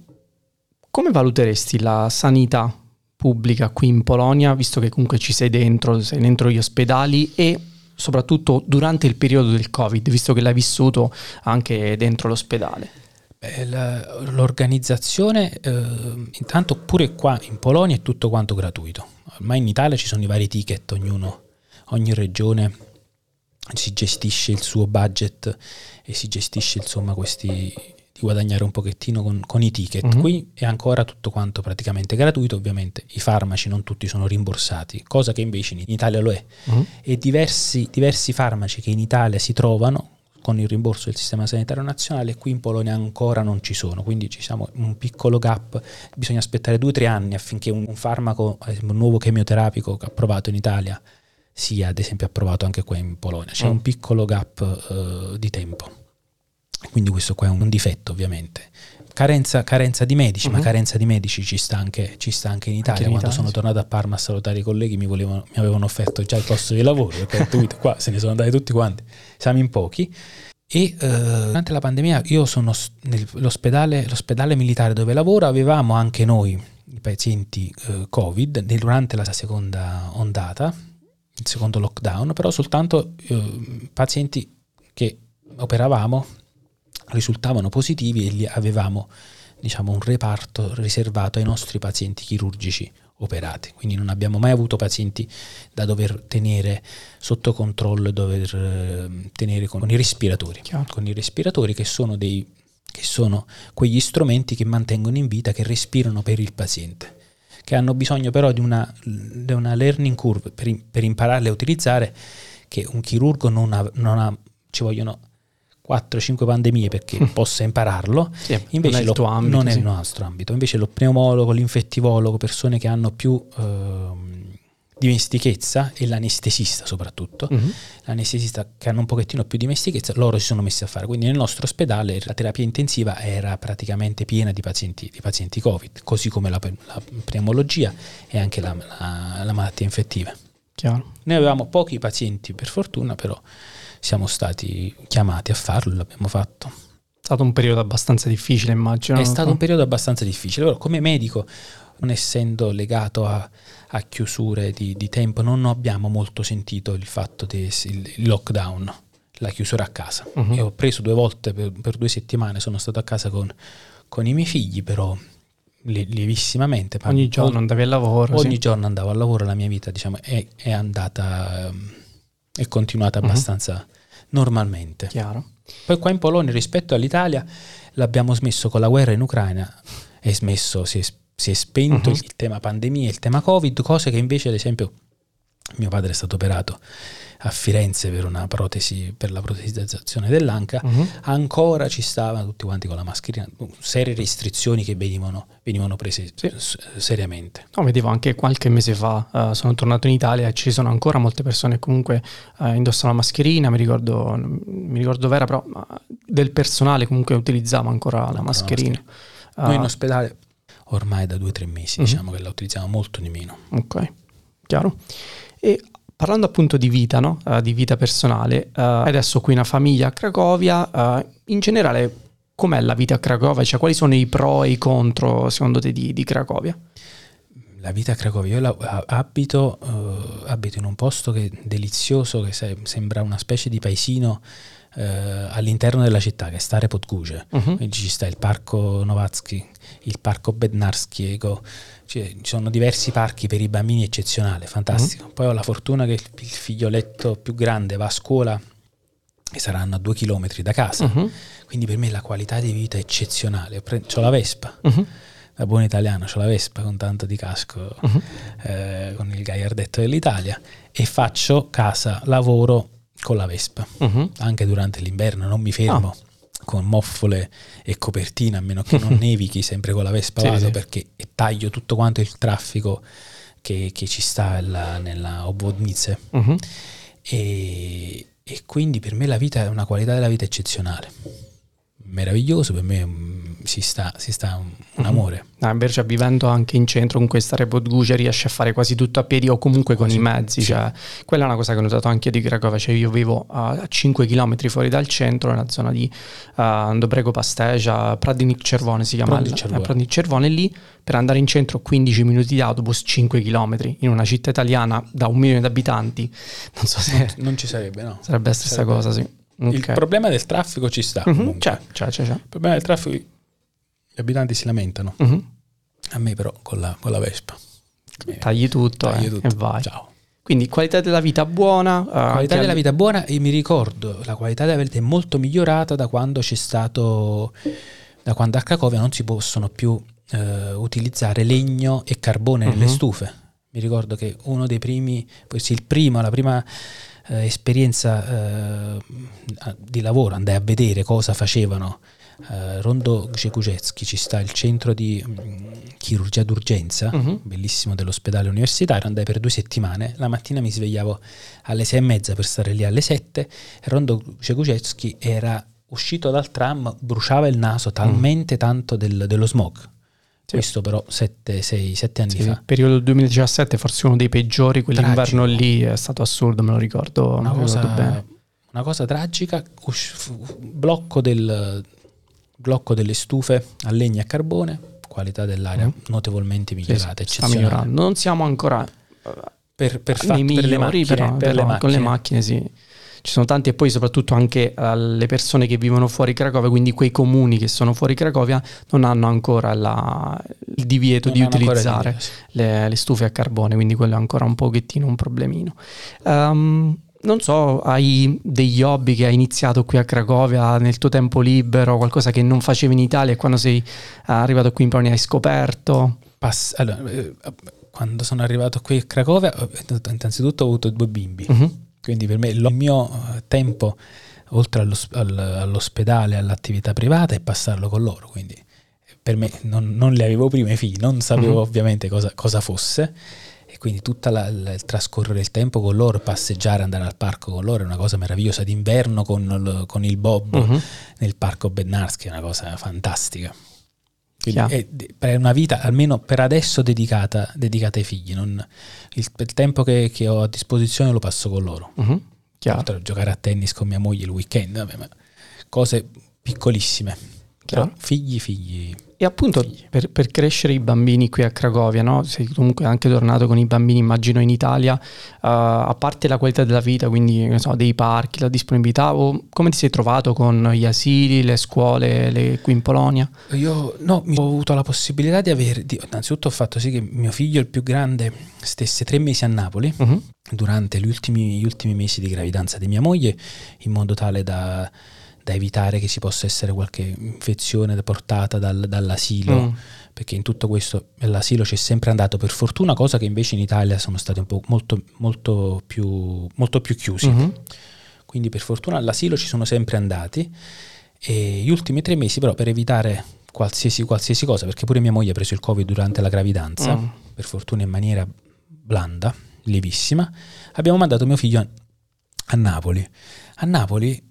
come valuteresti la sanità pubblica qui in Polonia, visto che comunque ci sei dentro, sei dentro gli ospedali e soprattutto durante il periodo del Covid, visto che l'hai vissuto anche dentro l'ospedale? L'organizzazione, eh, intanto pure qua in Polonia è tutto quanto gratuito, ormai in Italia ci sono i vari ticket, ognuno, ogni regione si gestisce il suo budget e si gestisce insomma questi di guadagnare un pochettino con, con i ticket. Mm-hmm. Qui è ancora tutto quanto praticamente gratuito, ovviamente i farmaci non tutti sono rimborsati, cosa che invece in Italia lo è. Mm-hmm. E diversi, diversi farmaci che in Italia si trovano con il rimborso del sistema sanitario nazionale, qui in Polonia ancora non ci sono, quindi ci siamo un piccolo gap, bisogna aspettare due o tre anni affinché un, un farmaco, un nuovo chemioterapico approvato in Italia sia ad esempio approvato anche qua in Polonia, c'è mm. un piccolo gap uh, di tempo, quindi questo qua è un, difetto ovviamente. Carenza, carenza, di medici, uh-huh. ma carenza di medici ci sta anche, ci sta anche in Italia. Anche in Quando Italia, sono sì. tornato a Parma a salutare i colleghi mi, volevano, mi avevano offerto già il posto di lavoro, perché detto, qua se ne sono andati tutti quanti, siamo in pochi. E uh, durante la pandemia io sono nell'ospedale l'ospedale militare dove lavoro, avevamo anche noi i pazienti uh, Covid durante la seconda ondata, il secondo lockdown, però soltanto uh, pazienti che operavamo risultavano positivi e li avevamo diciamo, un reparto riservato ai nostri pazienti chirurgici operati. Quindi non abbiamo mai avuto pazienti da dover tenere sotto controllo, dover eh, tenere con, con, i respiratori, Chiaro. con i respiratori che sono, dei, che sono quegli strumenti che mantengono in vita, che respirano per il paziente che hanno bisogno però di una, di una learning curve per, per, impararle a utilizzare, che un chirurgo non ha, non ha ci vogliono 4-5 pandemie perché mm. possa impararlo, sì, invece non è, lo, ambito, non sì. il nostro ambito. Invece lo pneumologo, l'infettivologo, persone che hanno più eh, dimestichezza e l'anestesista soprattutto, mm-hmm. l'anestesista che hanno un pochettino più dimestichezza, loro si sono messi a fare. Quindi nel nostro ospedale la terapia intensiva era praticamente piena di pazienti, di pazienti Covid, così come la, la pneumologia e anche la, la, la malattia infettiva. Chiaro. Noi avevamo pochi pazienti per fortuna, però siamo stati chiamati a farlo, l'abbiamo fatto. È stato un periodo abbastanza difficile, immagino. È stato un periodo abbastanza difficile. Però come medico, non essendo legato a, a chiusure di, di, tempo, non abbiamo molto sentito il fatto del lockdown, la chiusura a casa. Uh-huh. Io ho preso due volte per, per, due settimane, sono stato a casa con, con i miei figli, però lievissimamente. Ogni giorno andavi al lavoro. Ogni sì. giorno andavo al lavoro, la mia vita diciamo, è, è andata... Um, è continuata mhm. abbastanza uh-huh. normalmente. Chiaro. Poi qua in Polonia rispetto all'Italia l'abbiamo smesso con la guerra in Ucraina, è smesso, si è, si è spento uh-huh. il tema pandemia, il tema Covid, cose che invece ad esempio mio padre è stato operato a Firenze per una protesi, per la protesizzazione dell'anca, uh-huh. ancora ci stavano tutti quanti con la mascherina, serie restrizioni che venivano, venivano prese sì. seriamente. No, vedevo anche qualche mese fa, uh, sono tornato in Italia e ci sono ancora molte persone che comunque uh, indossano la mascherina, mi ricordo, mi ricordo vera, però uh, del personale comunque utilizzava ancora la mascherina. La Noi in ospedale ormai da due o tre mesi uh-huh. diciamo che la utilizziamo molto di meno. Ok, chiaro. E Parlando appunto di vita, no? uh, di vita personale, uh, adesso qui una famiglia a Cracovia, uh, in generale com'è la vita a Cracovia? Cioè quali sono i pro e i contro secondo te di, di Cracovia? La vita a Cracovia, io la, abito, abito, in un posto che è delizioso, che se, sembra una specie di paesino all'interno della città, che è Stare Podguce. Uh-huh. Quindi ci sta il parco Novatsky, il parco Bednarskiego, cioè, ci sono diversi parchi per i bambini eccezionale, fantastico. Mm-hmm. Poi ho la fortuna che il figlioletto più grande va a scuola e saranno a due chilometri da casa, mm-hmm. quindi per me la qualità di vita è eccezionale. Ho la Vespa, mm-hmm. da buon italiano, ho la Vespa con tanto di casco, mhm. eh, con il gaiardetto dell'Italia e faccio casa, lavoro con la Vespa, mhm. anche durante l'inverno, non mi fermo. Oh con moffole e copertina, a meno che non nevichi, sempre con la Vespa sì, sì. perché taglio tutto quanto il traffico che, che ci sta la, nella Obvodnice. Uh-huh. E, e quindi per me la vita è una qualità della vita eccezionale meraviglioso, per me si sta, si sta un, un, mhm. amore. Ah, invece vivendo anche in centro con questa Repodguce riesce a fare quasi tutto a piedi o comunque con sì, i mezzi, sì. cioè, quella è una cosa che ho notato anche di Cracovia, cioè io vivo a 5 km fuori dal centro, nella zona di uh, Dobrego Pasteja, Pradinic Cervone si chiama, Pradinic Cervone. Eh, Cervone, lì per andare in centro 15 minuti di autobus, 5 km, in una città italiana da un milione di abitanti, non so se... Non, non ci sarebbe, no. Sarebbe la stessa sarebbe. cosa, sì. Ok. Il problema del traffico ci sta. Mhm. C'è, c'è, c'è. c'è. Il problema del traffico, gli abitanti si lamentano. Mhm. A me però con la, con la Vespa. Tagli tutto, taglio eh, tutto. e vai. Ciao. Quindi qualità della vita buona. eh, qualità della vita buona e mi ricordo la qualità della vita è molto migliorata da quando c'è stato da quando a Cracovia non si possono più eh, utilizzare legno e carbone nelle Mhm. stufe mi ricordo che uno dei primi sì il primo la prima eh, esperienza eh, di lavoro andai a vedere cosa facevano eh, Rondo Gzeguzecki ci sta il centro di mm, chirurgia d'urgenza Mhm. bellissimo dell'ospedale universitario, andai per due settimane, la mattina mi svegliavo alle sei e mezza per stare lì alle sette, Rondo Cekucecki era uscito dal tram, bruciava il naso talmente tanto del- dello smog. Sì. Questo però sette, sei, sette anni Sì, fa. il periodo del 2017 forse uno dei peggiori, quell'inverno Tragico. lì è stato assurdo, me lo ricordo, Una ricordo cosa, bene. una cosa tragica, blocco, del, blocco delle stufe a legna e a carbone, qualità dell'aria Mhm. notevolmente Sì, sì, migliorata, sta eccezionale. migliorando. Non siamo ancora Per, per, fa- per le migliori, macchine, però, per le però con le macchine. sì. Ci sono tanti e poi soprattutto anche eh, le persone che vivono fuori Cracovia, quindi quei comuni che sono fuori Cracovia non hanno ancora la- il divieto Non di utilizzare sì. le, le stufe a carbone, quindi quello è ancora un pochettino un problemino. Ehm, non so, hai degli hobby che hai iniziato qui a Cracovia nel tuo tempo libero, qualcosa che non facevi in Italia e quando sei arrivato qui in Polonia hai scoperto? Pass- allora, eh, quando sono arrivato qui a Cracovia, innanzitutto ho avuto due bimbi, Mhm. quindi per me il mio eh, tempo, oltre allo- al- all'ospedale, all'attività privata, è passarlo con loro. Quindi eh, per me non, non li avevo prima i figli, non sapevo Mhm. ovviamente cosa, cosa fosse. Quindi tutto il trascorrere il tempo con loro, passeggiare, andare al parco con loro è una cosa meravigliosa. D'inverno con il, con il bob Mhm. nel parco Bennarski è una cosa fantastica. È per una vita, almeno per adesso, dedicata, dedicata ai figli. Non- il, il tempo che, che ho a disposizione lo passo con loro. Chiaro. Oltre a giocare a tennis con mia moglie il weekend, vabbè, cose piccolissime. Figli, figli. E appunto per, per crescere i bambini qui a Cracovia, no? sei comunque anche tornato con i bambini, immagino in Italia, eh, a parte la qualità della vita, quindi so, dei parchi, la disponibilità, o come ti sei trovato con gli asili, le scuole le- qui in Polonia? Io no, ho avuto la possibilità di avere. Di, innanzitutto ho fatto sì che mio figlio, il più grande, stesse tre mesi a Napoli. Mhm. durante gli ultimi, gli ultimi mesi di gravidanza di mia moglie in modo tale da, da evitare che ci possa essere qualche infezione portata dal- dall'asilo Mm. perché in tutto questo l'asilo c'è sempre andato per fortuna cosa che invece in Italia sono stati un po' molto, molto, più, molto più chiusi Mhm. quindi per fortuna all'asilo ci sono sempre andati e gli ultimi tre mesi però per evitare qualsiasi, qualsiasi cosa perché pure mia moglie ha preso il covid durante la gravidanza Mm. per fortuna in maniera blanda, lievissima, abbiamo mandato mio figlio a, a Napoli. A Napoli,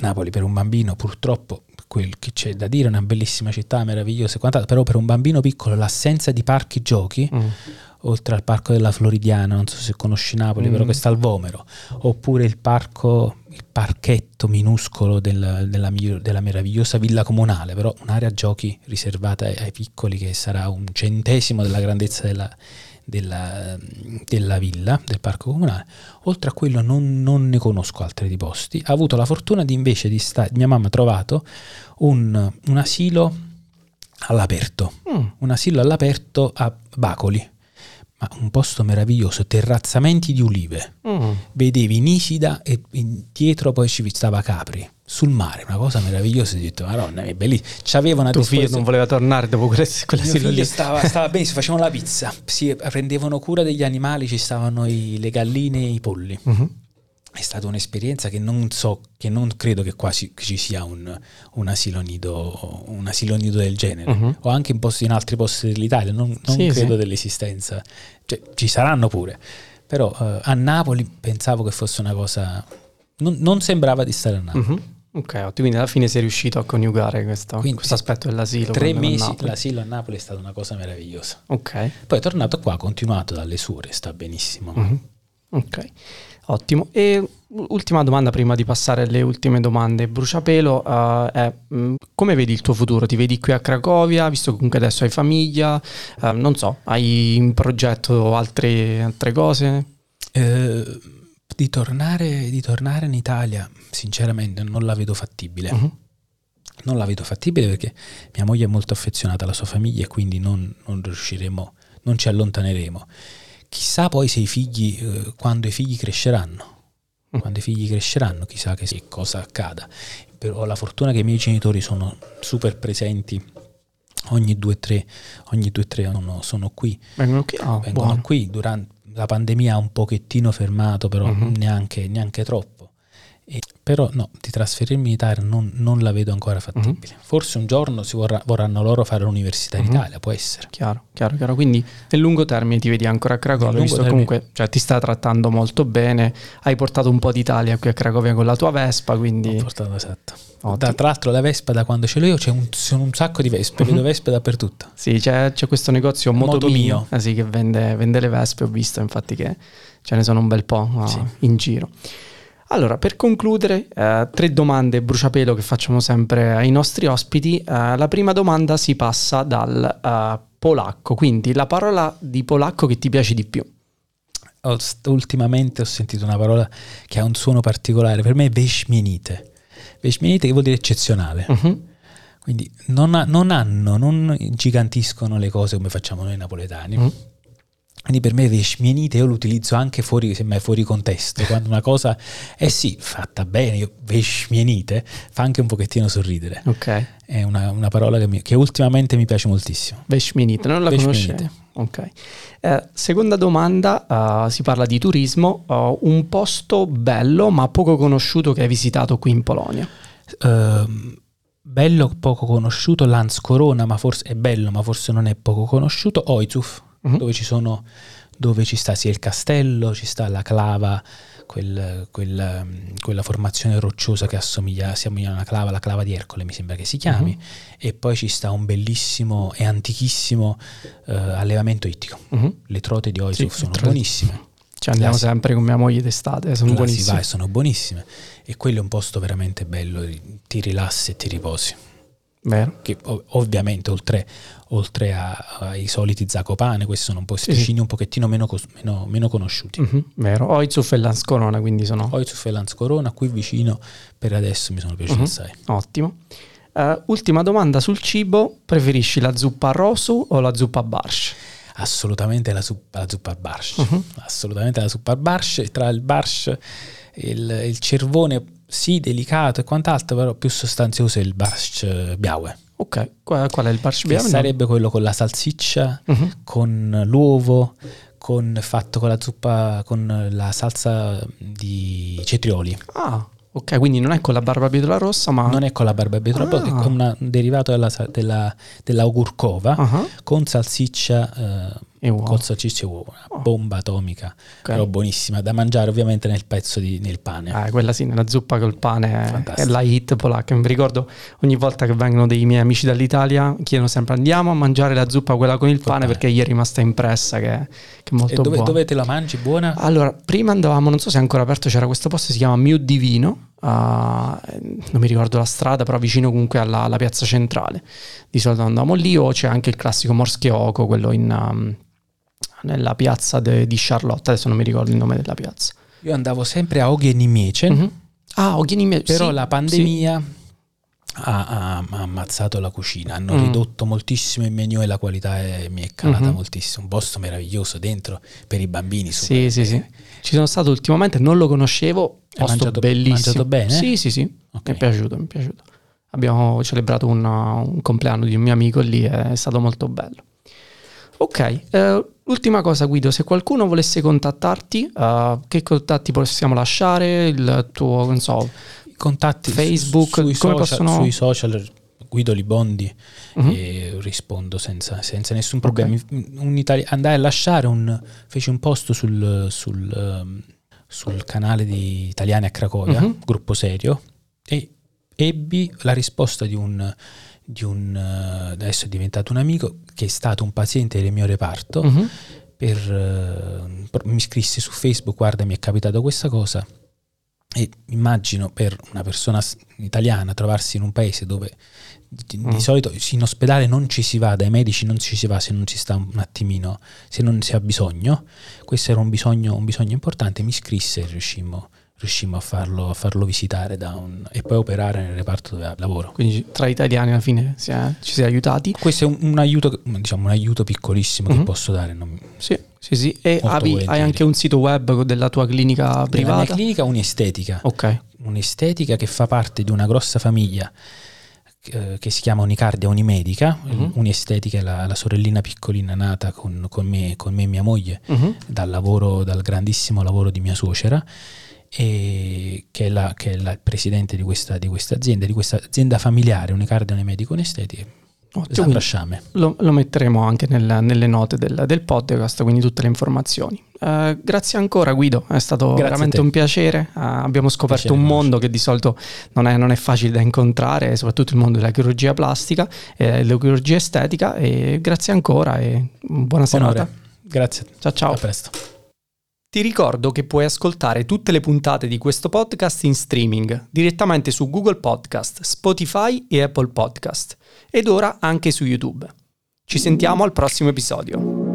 Napoli per un bambino purtroppo, quel che c'è da dire, è una bellissima città, meravigliosa e quant'altro, però per un bambino piccolo l'assenza di parchi giochi, Mm. oltre al parco della Floridiana, non so se conosci Napoli, Mm. però che sta al Vomero, oppure il parco, il parchetto minuscolo del- della, della meravigliosa villa comunale, però un'area giochi riservata ai, ai piccoli che sarà un centesimo della grandezza della, della- della villa, del parco comunale. Oltre a quello non, non ne conosco altri di posti. Ha avuto la fortuna di invece di stare, mia mamma ha trovato un, un asilo all'aperto Mm. un asilo all'aperto a Bacoli, ma un posto meraviglioso, terrazzamenti di ulive. Mm. Vedevi Nisida e dietro poi ci stava Capri, sul mare, una cosa meravigliosa. Ho detto, madonna, è bellissimo. C'aveva una Tuo figlio disposizione- non voleva tornare dopo quell'asilo figlio lì. stava, stava benissimo, facevano la pizza, si prendevano cura degli animali, ci stavano i- le galline e i polli. Mhm. È stata un'esperienza che non so, che non credo che quasi che ci sia un, un asilo nido, un asilo nido del genere. Mhm. O anche in, posti, in altri posti dell'Italia, non, non Sì, credo sì. dell'esistenza. Cioè, ci saranno pure. Però eh, a Napoli pensavo che fosse una cosa... Non, non sembrava di stare a Napoli. Mhm. Ok, ottimo. quindi alla fine sei riuscito a coniugare questo, Quindi questo aspetto dell'asilo. Tre mesi l'asilo a Napoli è stata una cosa meravigliosa. Ok. Poi è tornato qua, ha continuato dalle sue, sta benissimo. Mhm. Ok, ottimo. E ultima domanda prima di passare alle ultime domande. Bruciapelo eh, è mh, come vedi il tuo futuro? Ti vedi qui a Cracovia, visto che comunque adesso hai famiglia? Eh, non so, hai in progetto altre, altre cose? Eh, Di tornare, di tornare in Italia, sinceramente, non la vedo fattibile. Mhm. Non la vedo fattibile perché mia moglie è molto affezionata alla sua famiglia e quindi non, non riusciremo, non ci allontaneremo. Chissà poi se i figli, eh, quando i figli cresceranno, Mm. quando i figli cresceranno, chissà che che cosa accada. Però ho la fortuna che i miei genitori sono super presenti. Ogni due o tre, ogni due o tre sono, sono qui, Vengono qui? Ah, vengono qui. Durante, la pandemia ha un pochettino fermato, però Mhm. neanche, neanche troppo. E- però no, di trasferirmi in Italia non, non la vedo ancora fattibile. Forse un giorno si vorrà- vorranno loro fare l'università in Mhm. Italia, può essere. Chiaro, chiaro, chiaro. Quindi nel lungo termine ti vedi ancora a Cracovia, visto termine- comunque cioè, ti sta trattando molto bene, hai portato un po' d'Italia qui a Cracovia con la tua Vespa, quindi Ho portato esatto. Da- tra l'altro la Vespa da quando ce l'ho io c'è un, sono un sacco di Vespe, Mhm. vedo Vespe dappertutto. sì, c'è, c'è questo negozio Moto, Moto Mio, Mio. eh sì, che vende, vende le Vespe, ho visto infatti che ce ne sono un bel po' ah, Sì. in giro. Allora, per concludere, eh, tre domande bruciapelo che facciamo sempre ai nostri ospiti. Eh, la prima domanda si passa dal eh, polacco, quindi la parola di polacco che ti piace di più. Ultimamente ho sentito una parola che ha un suono particolare, per me è Veśmienite. Veśmienite che vuol dire eccezionale. Mhm. Quindi non, ha- non hanno, non gigantiscono le cose come facciamo noi napoletani. Mhm. Quindi per me Veśmienite io l'utilizzo anche fuori, semmai fuori contesto. Quando una cosa è sì, fatta bene, io, Veśmienite, fa anche un pochettino sorridere. Ok. È una, una parola che, mi- che ultimamente mi piace moltissimo. Veshminit, non la Veshminit. conoscevo. Ok. Eh, seconda domanda, eh, si parla di turismo, eh, un posto bello ma poco conosciuto che hai visitato qui in Polonia. Ehm, bello poco conosciuto, Lanz Corona, ma forse è bello, ma forse non è poco conosciuto. Oizuf, Mhm. dove ci sono, dove ci sta sia il castello, ci sta la clava, quel- quel, ehm, quella formazione rocciosa che assomiglia, si assomiglia a una clava, la clava di Ercole mi sembra che si chiami, e poi ci sta un bellissimo e antichissimo eh, allevamento ittico. Mhm. Le trote di Oizuf Sì, sono buonissime. Ci andiamo Là si- sempre con mia moglie d'estate, sono Là si buonissime. va e sono buonissime. E quello è un posto veramente bello, ti rilassi e ti riposi. Vero? Che ov- ovviamente oltre, oltre a- ai soliti Zacopane, questi sono un po' Sì, posticini un pochettino meno, cos- meno- meno conosciuti. Mhm, Vero. Oizuf e Lanscorona, quindi sono Oizuf e Lanz Corona, qui vicino, per adesso mi sono piaciuti Mhm. assai. ottimo. Eh, ultima domanda sul cibo, preferisci la zuppa rosu o la zuppa barsh? Assolutamente la, zuppa, la zuppa barsh. Mhm. Assolutamente la zuppa barsh. Tra il barsh e il, il cervone, sì, delicato e quant'altro, però più sostanzioso è il barsh eh, biaue. Ok, qua- qual è il barsh Che bianco? sarebbe quello con la salsiccia, Mhm. con l'uovo, con, fatto con la zuppa, con la salsa di cetrioli. Ah, ok, quindi non è con la barbabietola rossa, ma... Non è con la barbabietola, Ah. è con una- un derivato della, della, della ogurkova Ah, con salsiccia, eh, E uova. con salsiccia e uovo. Una Oh. bomba atomica, Ok. però buonissima, da mangiare ovviamente nel pezzo di, nel pane. Eh, quella sì, nella zuppa col pane è, è Fantastico. la hit polacca. Mi ricordo ogni volta che vengono dei miei amici dall'Italia, chiedono sempre andiamo a mangiare la zuppa quella con il Col pane, pane. perché gli è rimasta impressa che, che è molto e dove, buona. dove te la mangi? Buona? Allora, prima andavamo, non so se è ancora aperto, c'era questo posto, si chiama Miu Divino, ah, non mi ricordo la strada, però vicino comunque alla, alla piazza centrale. Di solito andavamo lì o c'è anche il classico Morschioco, quello in, um, nella piazza de- di Charlotte, adesso non mi ricordo il nome della piazza. Io andavo sempre a Oghenimiece, Mhm. Ah, Oghieni però sì, la sì. pandemia ha, ha- ha ammazzato la cucina, hanno Mm. ridotto moltissimo il menu e la qualità è- mi è calata Mhm. moltissimo. Un posto meraviglioso dentro per i bambini. Sì, super- sì, sì. Ci sono stato ultimamente, non lo conoscevo, Hai posto mangiato- bellissimo. mangiato bene? Sì, sì, sì. Ok. Mi è piaciuto, mi è piaciuto. Abbiamo celebrato un, un compleanno di un mio amico lì, è stato molto bello. Ok, eh, ultima cosa Guido, se qualcuno volesse contattarti, eh, che contatti possiamo lasciare? Il tuo, non so, contatti su- Facebook, sui, come social, possono- sui social Guido Libondi Mhm. e rispondo senza, senza nessun problema. Un itali- andai a lasciare un feci un post sul, sul, ehm, sul canale di Italiani a Cracovia, Mhm. gruppo serio, e ebbi la risposta di un, di un eh, adesso è diventato un amico che è stato un paziente del mio reparto Mhm. per, mi iscrissi su Facebook, guarda mi è capitato questa cosa E immagino per una persona italiana trovarsi in un paese dove di, mm. di, solito in ospedale non ci si va, dai medici non ci si va se non si sta un attimino, se non si ha bisogno. Questo era un bisogno, un bisogno importante, mi iscrisse e riuscimmo riuscimmo a farlo, a farlo visitare un, e poi operare nel reparto dove lavoro. Quindi tra italiani alla fine si è, ci si è aiutati. Questo è un, un, aiuto, diciamo, un aiuto piccolissimo mm-hmm. che mhm. posso dare. Non... Sì, sì, sì. E hai, hai anche un sito web della tua clinica privata? La mia clinica un'estetica. Ok. Un'estetica che fa parte di una grossa famiglia eh, che si chiama Unicardia Unimedica, uh-huh. Uniestetica è la, la, sorellina piccolina nata con, con, me, con me e mia moglie uh-huh. dal, lavoro, dal grandissimo lascimo di mia suocera che è, la, che è la, il presidente di questa, di questa, azienda, di questa azienda familiare, Unicardione Medico Onesteti. Lo, lo, metteremo anche nel, nelle note del, del, podcast, quindi tutte le informazioni. Uh, grazie ancora Guido, è stato grazie veramente un piacere. Uh, abbiamo scoperto piacere un mondo che di solito non è, non è, facile da incontrare, soprattutto il mondo della chirurgia plastica e della chirurgia estetica. E grazie ancora e buona serata. Grazie. Ciao ciao. A presto. Ti ricordo che puoi ascoltare tutte le puntate di questo podcast in streaming direttamente su Google Podcast, Spotify e Apple Podcast ed ora anche su YouTube. Ci sentiamo al prossimo episodio.